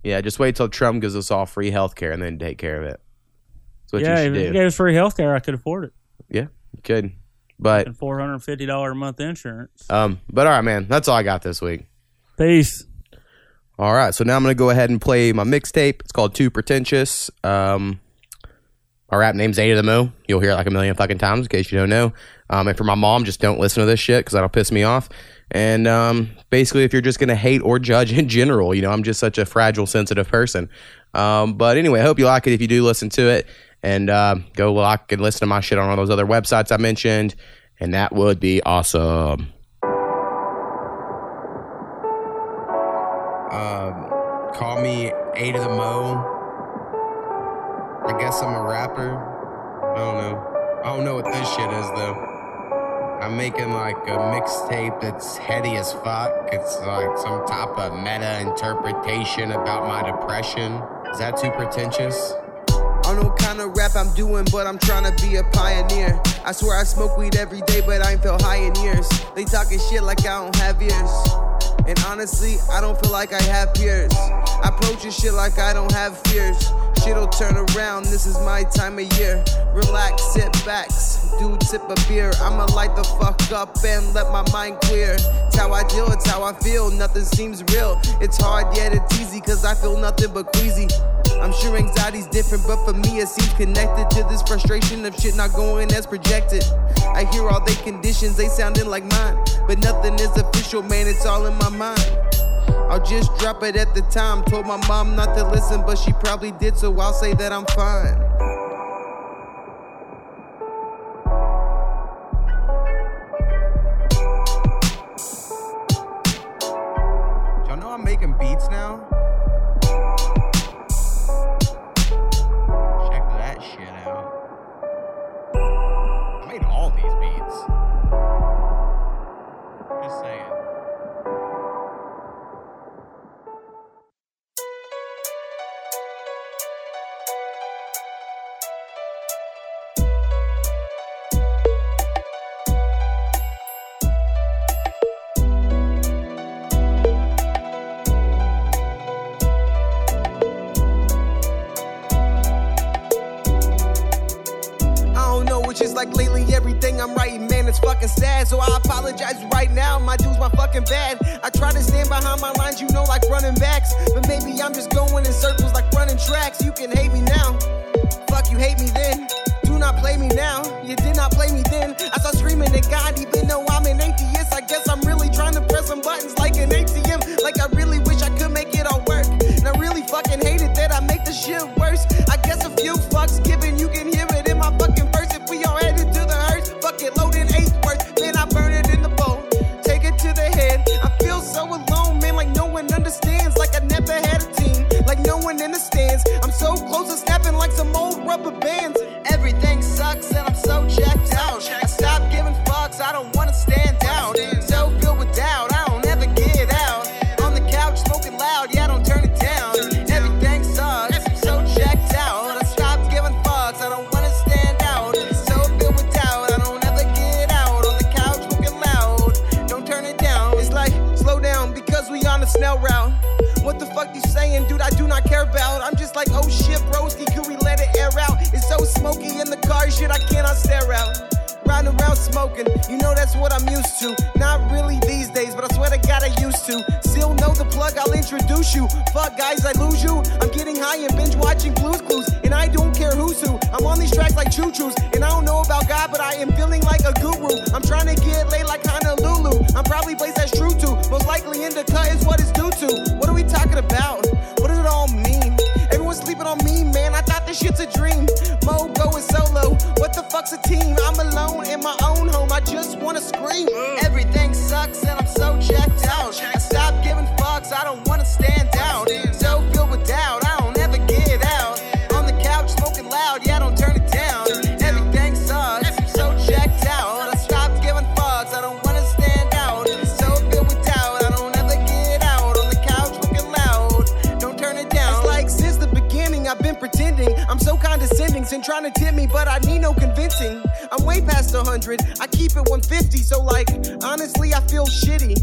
Yeah, just wait till Trump gives us all free health care and then take care of it. That's what yeah, you if should it do. gave us free health care, I could afford it. Yeah, you could. But $450 a month insurance. um, but all right, man. That's all I got this week. Peace. All right, so now I'm gonna go ahead and play my mixtape. It's called Too Pretentious. Um, my rap name's A to the Mo. You'll hear it like a million fucking times in case you don't know. Um, and for my mom, just don't listen to this shit because that'll piss me off. And um, basically, if you're just going to hate or judge in general, you know, I'm just such a fragile, sensitive person. Um, but anyway, I hope you like it if you do listen to it. And uh, go like and listen to my shit on all those other websites I mentioned. And that would be awesome. Um, call me A to the Mo. I guess I'm a rapper. I don't know. I don't know what this shit is though. I'm making like a mixtape that's heady as fuck. It's like some type of meta interpretation about my depression. Is that too pretentious? I don't know what kind of rap I'm doing, but I'm trying to be a pioneer. I swear I smoke weed every day, but I ain't felt high in years. They talking shit like I don't have ears. And honestly, I don't feel like I have peers. I approach this shit like I don't have fears. Shit'll turn around, this is my time of year. Relax, sit back, dude, sip a beer. I'ma light the fuck up and let my mind clear. It's how I deal, it's how I feel, nothing seems real. It's hard, yet it's easy, cause I feel nothing but queasy. I'm sure anxiety's different, but for me it seems connected to this frustration of shit not going as projected. I hear all they conditions, they sounding like mine, but nothing is official, man, it's all in my mind. I'll just drop it at the time. Told my mom not to listen, but she probably did, so I'll say that I'm fine. Y'all know I'm making beats now? Check that shit out. I made all these beats. Just saying. Fucking sad. So I apologize right now, my dude's my fucking bad. I try to stand behind my lines, you know, like running backs. But maybe I'm just going in circles like running tracks. You can hate me now. Fuck, you hate me then. Do not play me now. You did not play me then. I start screaming at God, even though I'm an atheist. I guess I'm really trying to press some buttons like an ATM. Like I really wish I could make it all work. And I really fucking hate it that I make the shit worse. I guess a few fucks given, you can hear it in my fucking verse. If we all headed to the hearse, fuck it, loading in the stands. I'm so close to snapping like some old rubber bands. Everything sucks and I'm smoking, you know that's what I'm used to. Not really these days, but I swear to God I used to. Still know the plug, I'll introduce you. Fuck guys, I lose you. I'm getting high and binge watching Blues Clues, and I don't care who's who. I'm on these tracks like choo choos, and I don't know about God, but I am feeling 100. I keep it 150, so like honestly I feel shitty.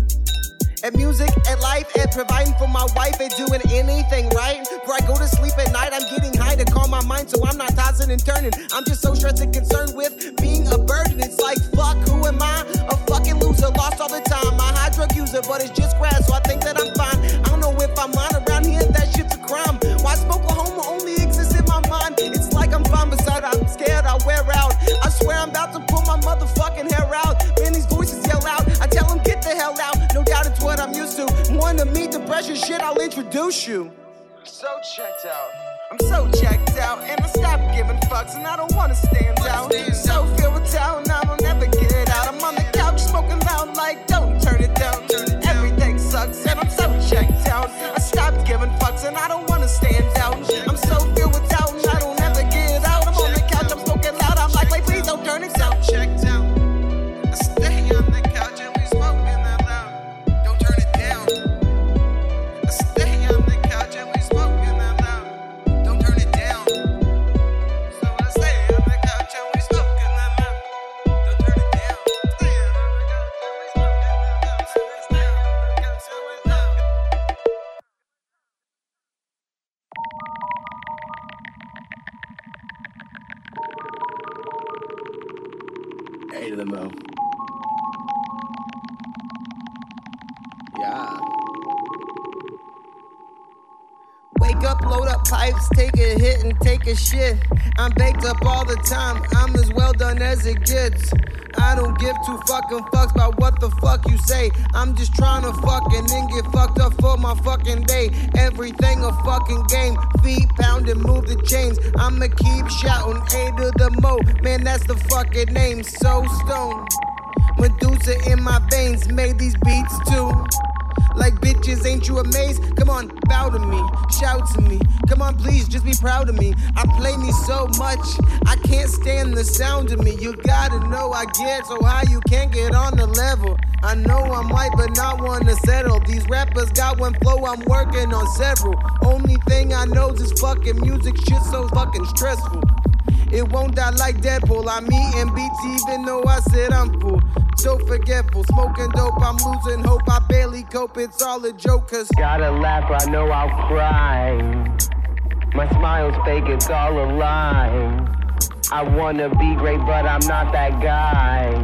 At music, at life, at providing for my wife, at doing anything right. Before I go to sleep at night, I'm getting high to calm my mind so I'm not tossing and turning. I'm just so stressed and concerned with being a burden. It's like, fuck, who am I? A fucking loser, lost all the time. My high drug user, but it's just grass, so I think your shit, I'll introduce you. I'm so checked out. I'm so checked out, and I stopped giving fucks, and I don't wanna stand out. So to the Mo. Yeah. Wake up, load up pipes, take a hit and take a shit. I'm baked up all the time, I'm as well done as it gets. I don't give two fucking fucks about what the fuck you say. I'm just trying to fucking then get fucked up for my fucking day. Everything a fucking game. Feet pounding, move the chains. I'ma keep shouting A to the mo. Man, that's the fucking name. So stone. Medusa in my veins, made these beats too. Like bitches, ain't you amazed? Come on, bow to me, shout to me. Come on, please, just be proud of me. I play me so much, I can't stand the sound of me. You gotta know I get so high you can't get on the level. I know I'm white, but not one to settle. These rappers got one flow, I'm working on several. Only thing I know is fucking music shit so fucking stressful. It won't die like Deadpool. I'm eating beats even though I said I'm full. So forgetful, smoking dope, I'm losing hope. I barely cope, it's all a joke, cause Gotta laugh, I know I'll cry. My smile's fake, it's all a lie. I wanna be great, but I'm not that guy.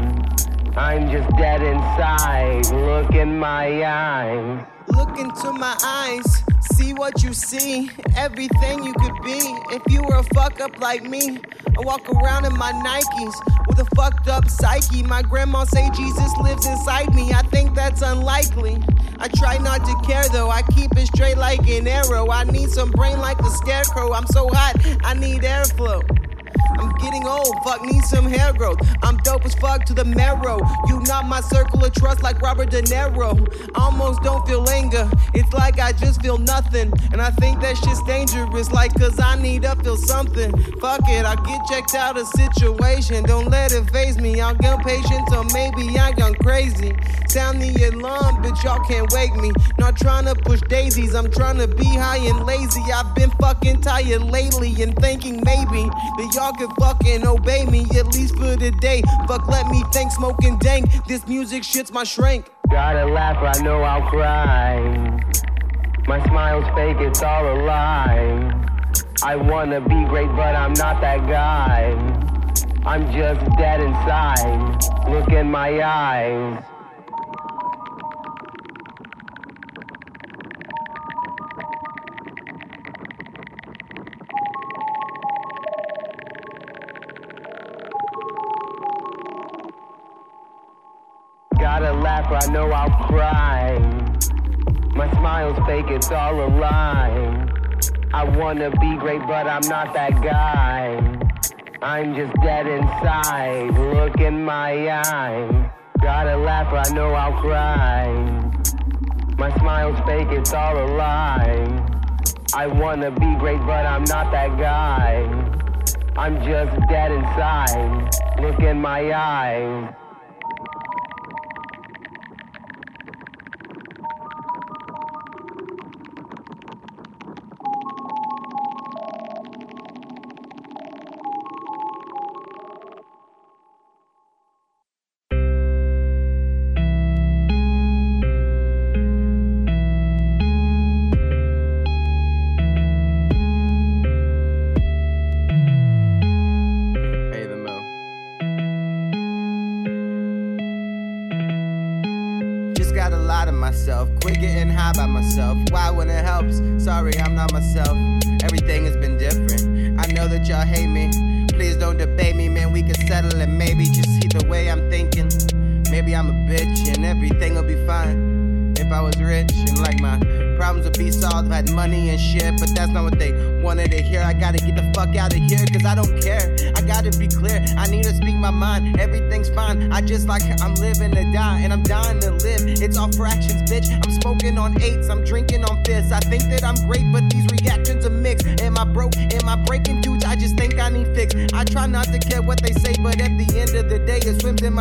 I'm just dead inside. Look in my eyes. Look into my eyes, see what you see, everything you could be. If you were a fuck up like me, I walk around in my Nikes a fucked up psyche. My grandma say Jesus lives inside me. I think that's unlikely. I try not to care though. I keep it straight like an arrow. I need some brain like the scarecrow. I'm so hot, I need airflow. I'm getting old, fuck, need some hair growth. I'm dope as fuck to the marrow. You not my circle of trust like Robert De Niro. Almost don't feel anger, it's like I just feel nothing. And I think that shit's dangerous, like cause I need to feel something. Fuck it, I'll get checked out of situation. Don't let it phase me, I'll get patient or maybe I gone crazy. Sound the alarm, bitch, y'all can't wake me. Not trying to push daisies, I'm trying to be high and lazy. I've been fucking tired lately and thinking maybe that y'all could fucking obey me at least for today. Fuck, let me think, smoking dank. This music shit's my shrink. Gotta laugh, I know I'll cry. My smile's fake, it's all a lie. I wanna be great, but I'm not that guy. I'm just dead inside. Look in my eyes. Know I'll cry. My smile's fake, it's all a lie. I wanna be great, but I'm not that guy. I'm just dead inside. Look in my eyes. Gotta laugh, I know I'll cry. My smile's fake, it's all a lie. I wanna be great, but I'm not that guy. I'm just dead inside. Look in my eyes.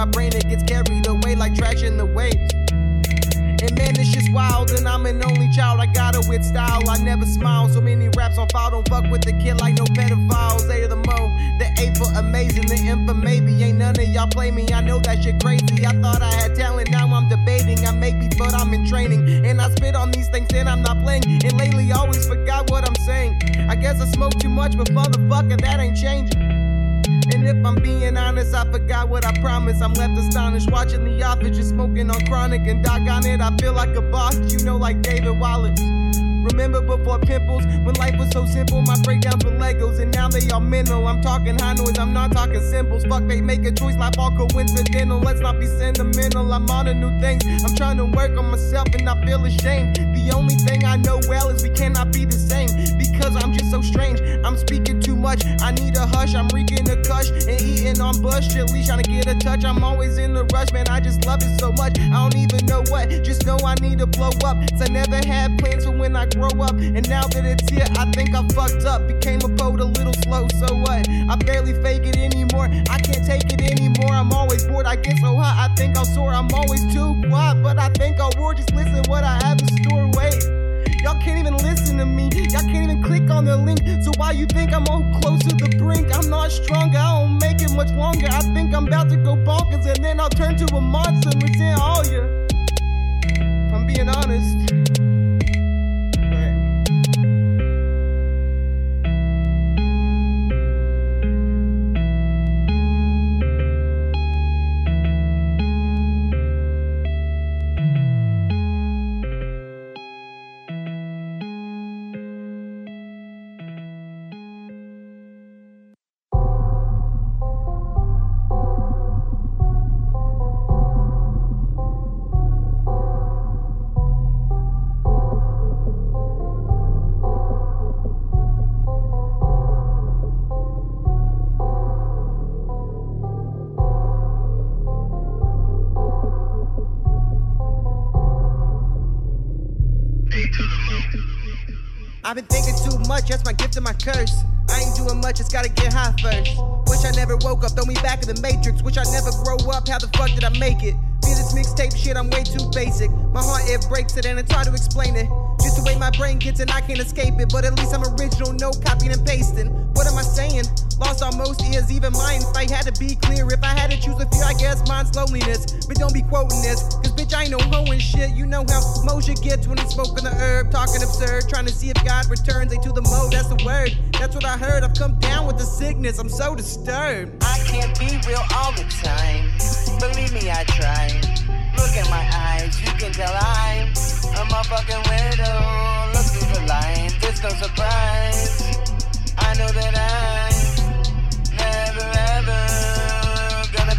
Brain, it gets carried away like trash in the waves. And man, it's just wild, and I'm an only child. I got it with style. I never smile. So many raps on file. Don't fuck with the kid like no pedophiles. They the mo, the A for amazing, the M for maybe. Ain't none of y'all play me. I know that shit crazy. I thought I had talent, now I'm debating. I make beats, but I'm in training. And I spit on these things, and I'm not playing. And lately, I always forgot what I'm saying. I guess I smoke too much, but motherfucker, that ain't changing. If I'm being honest, I forgot what I promised. I'm left astonished watching the office, just smoking on chronic and doc on it. I feel like a boss, you know, like David Wallace. Remember before pimples, when life was so simple, my breakdowns were Legos, and now they all mental. I'm talking high noise, I'm not talking symbols. Fuck, they make a choice, life all coincidental. Let's not be sentimental, I'm on to new things. I'm trying to work on myself, and I feel ashamed. The only thing I know well is we cannot be the same, because I'm just so strange. I'm speaking too much, I need a hush. I'm reeking a kush and eating on bush, least trying to get a touch. I'm always in the rush, man, I just love it so much. I don't even know what, just know I need to blow up. Cause I never had plans for when I grow up. And now that it's here, I think I fucked up. Became a boat a little slow, so what? I barely fake it anymore. I can't take it anymore. I'm always bored. I get so hot, I think I'll soar. I'm always too quiet, but I think I'll roar. Just listen what I have in store. Can't even listen to me. Y'all can't even click on the link. So why you think I'm on close to the brink? I'm not stronger. I don't make it much longer. I think I'm about to go bonkers and then I'll turn to a monster and resent all ya. Much, that's my gift and my curse. I ain't doing much, it's gotta get high first. Wish I never woke up, throw me back in the matrix. Wish I never grow up, how the fuck did I make it? Feel this mixtape shit, I'm way too basic. My heart, it breaks it and it's hard to explain it. Just the way my brain gets and I can't escape it. But at least I'm original, no copying and pasting. What am I saying? Lost all most ears, even mine. If I had to be clear, if I had to choose a fear, I guess mine's loneliness. But don't be quoting this, cause bitch, I ain't no hoe and shit. You know how Moshe gets when he's smoking the herb, talking absurd, trying to see if God returns. They to the mode, that's the word. That's what I heard. I've come down with the sickness, I'm so disturbed. I can't be real all the time. Believe me, I try. Look at my eyes, you can tell I'm a motherfucking widow. Look through the lines, it's no surprise. I know that I'm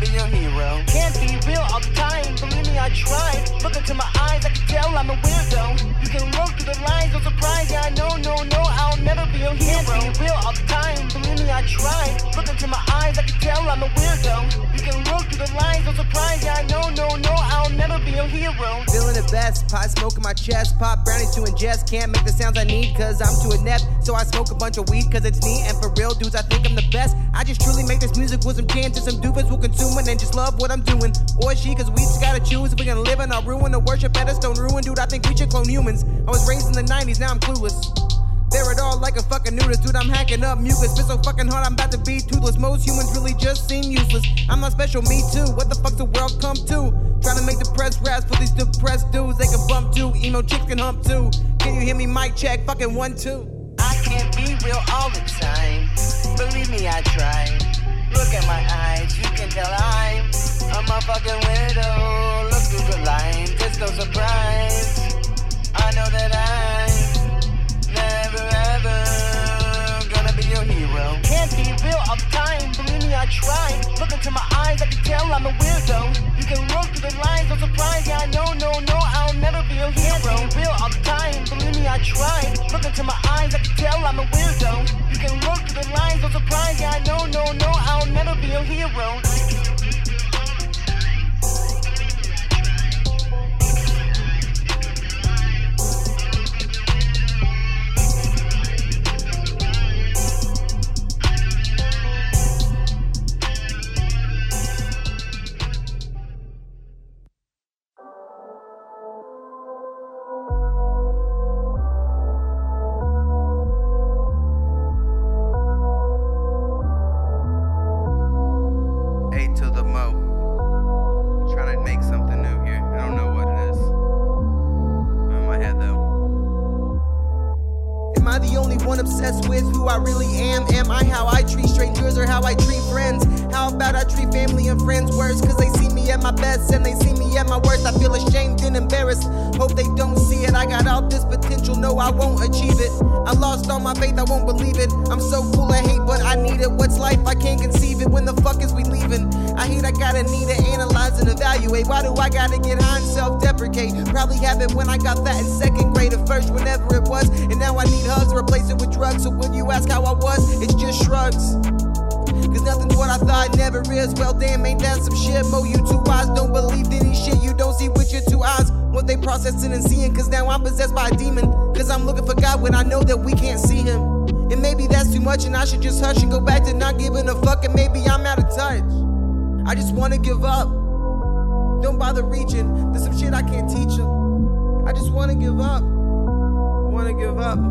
be your hero. Can't be real all the time. Me, I tried. Look into my eyes, I can tell I'm a weirdo. You can look through the lines, no surprise. Yeah, I know, no, no, I'll never be your hero. Can't be real all the time. Believe me, I tried. Look into my eyes, I can tell I'm a weirdo. You can look through the lines, no surprise. Yeah, I know, no, no, I'll never be your hero. Feeling the best, pot smoke in my chest, pop brownies to ingest. Can't make the sounds I need, cause I'm too inept. So I smoke a bunch of weed, cause it's neat. And for real dudes, I think I'm the best. I just truly make this music with some chances. Some doofus will consume it and just love what I'm doing. Or she, cause we just gotta choose if we're gonna live in our ruin or worship at a stone ruin. Dude, I think we should clone humans. I was raised in the 90s, now I'm clueless. They're it all like a fucking nudist, dude. I'm hacking up mucus. Been so fucking hard, I'm about to be toothless. Most humans really just seem useless. I'm not special, me too. What the fuck's the world come to? Trying to make depressed raps for these depressed dudes. They can bump too. Emo chicks can hump too. Can you hear me? Mic check, fucking one, two. I can't be real all the time. Believe me, I try. Look at my eyes, you can tell I'm a motherfucking weirdo. No surprise. I know that I'm never ever gonna be your hero. Can't be real the time. Believe me, I try. Look into my eyes, I can tell I'm a weirdo. You can look through the lines, no surprise. Yeah, I know, no, no, I'll never be your hero. Can't be real the time. Believe me, I try. Look into my eyes, I can tell I'm a weirdo. You can look through the lines, no surprise. Yeah, I know, no, no, I'll never be a hero. And I should just hush and go back to not giving a fuck, and maybe I'm out of touch. I just wanna give up. Don't bother reaching, there's some shit I can't teach them. I just wanna give up. Wanna give up.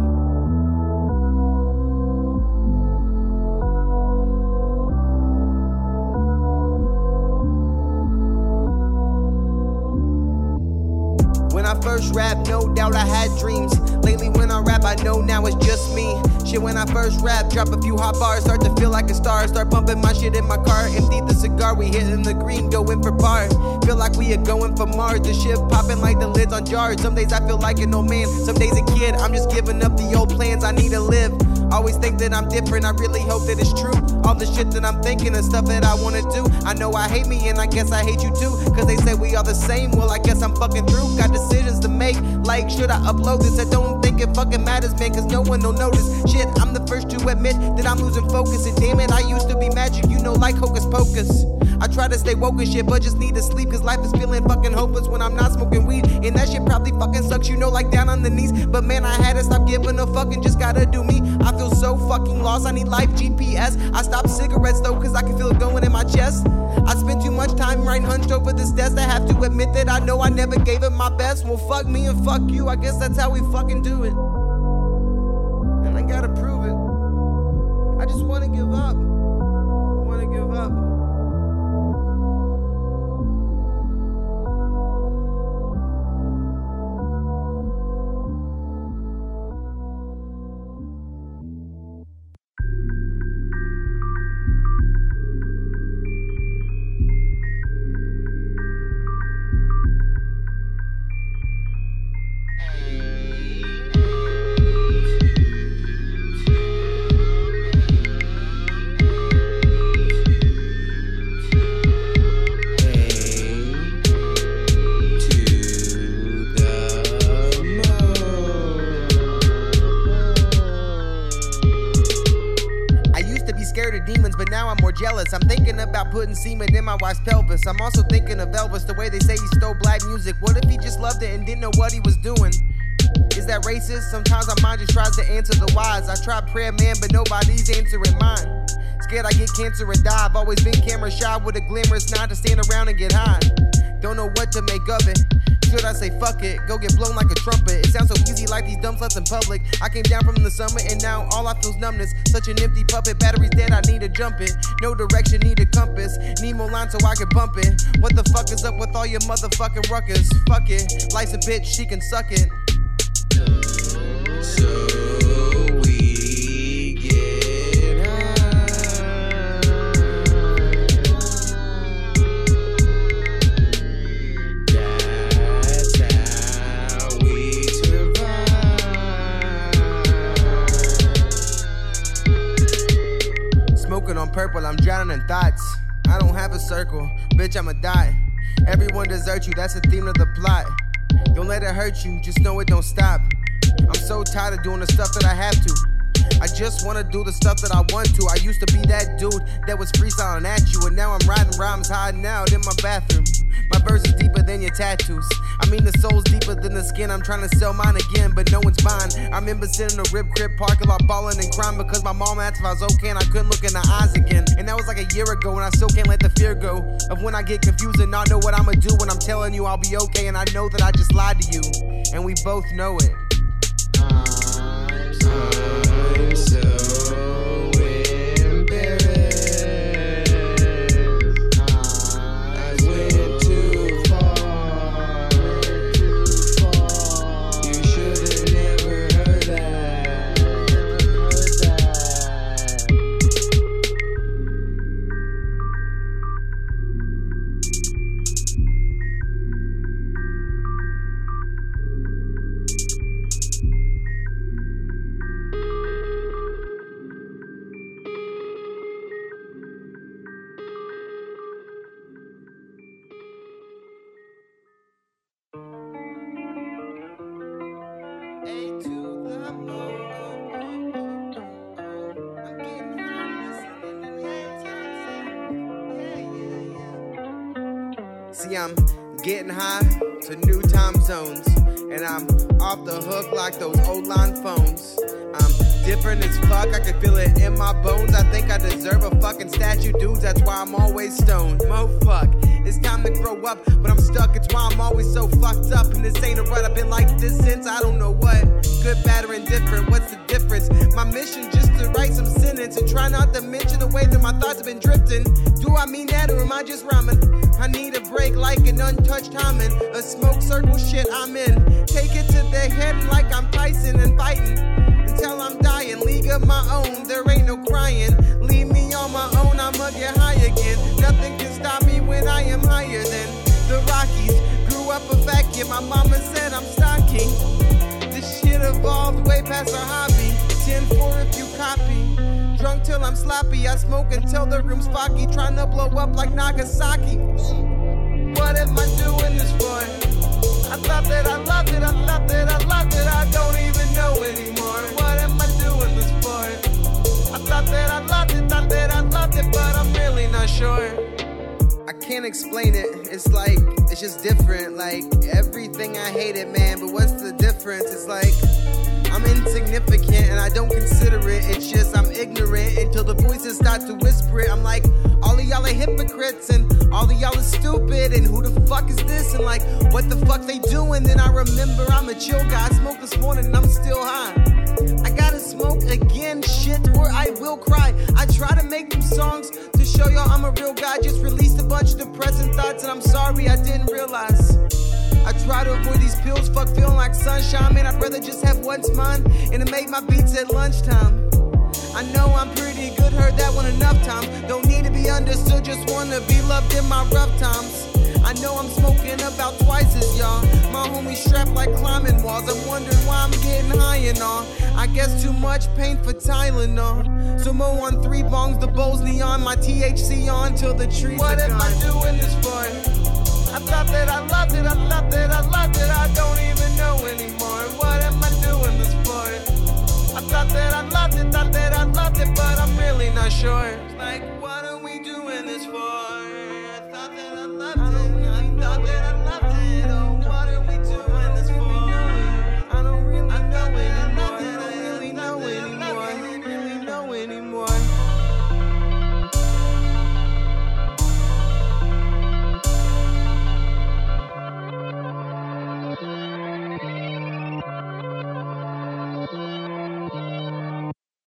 Shit, when I first rap, drop a few hot bars, start to feel like a star. Start bumping my shit in my car, empty the cigar, we hitting the green, going for par. Feel like we are going for Mars. The shit popping like the lids on jars. Some days I feel like an old man, some days a kid. I'm just giving up the old plans, I need to live. Always think that I'm different, I really hope that it's true. All the shit that I'm thinking and stuff that I wanna do. I know I hate me and I guess I hate you too. Cause they say we are the same, well, I guess I'm fucking through. Got decisions to make, like should I upload this? I don't think it fucking matters, man, cause no one will notice. Shit, I'm the first to admit that I'm losing focus. And damn it, I used to be magic, you know, like hocus pocus. I try to stay woke and shit, but just need to sleep, cause life is feeling fucking hopeless when I'm not smoking weed. And that shit probably fucking sucks, you know, like down on the knees. But man, I had to stop giving a fuck and just gotta do me. I feel so fucking lost, I need life GPS. I stopped cigarettes though, cause I can feel it going in my chest. I spent too much time right hunched over this desk. I have to admit that I know I never gave it my best. Well, fuck me and fuck you, I guess that's how we fucking do it. Putting semen in my wife's pelvis. I'm also thinking of Elvis, the way they say he stole black music. What if he just loved it and didn't know what he was doing? Is that racist? Sometimes my mind just tries to answer the whys. I try prayer, man, but nobody's answering mine. Scared I get cancer and die. I've always been camera shy with a glamorous nod to stand around and get high. Don't know what to make of it. Should I say fuck it? Go get blown like a trumpet. It sounds so easy like these dumb sluts in public. I came down from the summit and now all I feel's numbness. Such an empty puppet. Battery's dead, I need to jump it. No direction, need a compass. Need more lines so I can bump it. What the fuck is up with all your motherfucking ruckus? Fuck it. Life's a bitch, she can suck it. So drowning thoughts. I don't have a circle, bitch, I'ma die. Everyone deserts you, that's the theme of the plot. Don't let it hurt you, just know it don't stop. I'm so tired of doing the stuff that I have to. I just wanna do the stuff that I want to. I used to be that dude that was freestyling at you, and now I'm writing rhymes hiding out in my bathroom. My verse is deeper than your tattoos. I mean, the soul's deeper than the skin. I'm trying to sell mine again, but no one's buying. I remember sitting in a rib crib parking lot balling and crying because my mom asked if I was okay and I couldn't look in her eyes again. And that was like a year ago, and I still can't let the fear go of when I get confused and not know what I'ma do when I'm telling you I'll be okay. And I know that I just lied to you, and we both know it. I'm so embarrassed. See, I'm getting high to new time zones, and I'm off the hook like those old line phones. I'm different as fuck, I can feel it in my bones. I think I deserve a fucking statue, dudes. That's why I'm always stoned. Mo fuck, it's time to grow up, but I'm stuck. It's why I'm always so fucked up. And this ain't a rut, I've been like this since I don't know what. Good, bad, or indifferent, what's the difference? My mission just to write some sentence and try not to mention the way that my thoughts have been drifting. Do I mean that or am I just rhyming? I need a break like an untouched hymen. A smoke circle shit I'm in. Take it to the head like I'm Tyson and fighting. Dying, league of my own, there ain't no crying. Leave me on my own, I'ma get high again. Nothing can stop me when I am higher than the Rockies. Grew up a vacuum, my mama said I'm stocking. This shit evolved way past a hobby. 10 4 if you copy. Drunk till I'm sloppy, I smoke until the room's foggy. Trying to blow up like Nagasaki. What am I doing this for? I thought that I loved it, I thought that I loved it, I don't even know anymore. What am I thought that I loved it, thought that I loved it, but I'm really not sure. I can't explain it. It's like it's just different. Like everything I hate it, man. But what's the difference? It's like I'm insignificant and I don't consider it. It's just I'm ignorant until the voices start to whisper it. I'm like, all of y'all are hypocrites and all of y'all are stupid. And who the fuck is this? And like, what the fuck they doing? Then I remember I'm a chill guy. I smoked this morning and I'm still high. Smoke again, shit, or I will cry. I try to make them songs to show y'all I'm a real guy. Just released a bunch of depressing thoughts, and I'm sorry I didn't realize. I try to avoid these pills, fuck feeling like sunshine. Man, I'd rather just have what's mine and to make my beats at lunchtime. I know I'm pretty good, heard that one enough times. Don't need to be understood, just wanna be loved in my rough times. I know I'm smoking about twice as y'all. My homie strapped like climbing walls. I'm wondering why I'm getting high and all. I guess too much pain for Tylenol. So mo on three bongs, the bowls neon, my THC on till the trees. What am I doing this for? I thought that I loved it, I thought that I loved it, I don't even know anymore. What am I doing this for? I thought that I loved it, thought that I loved it, but I'm really not sure. It's like, what are we doing this for?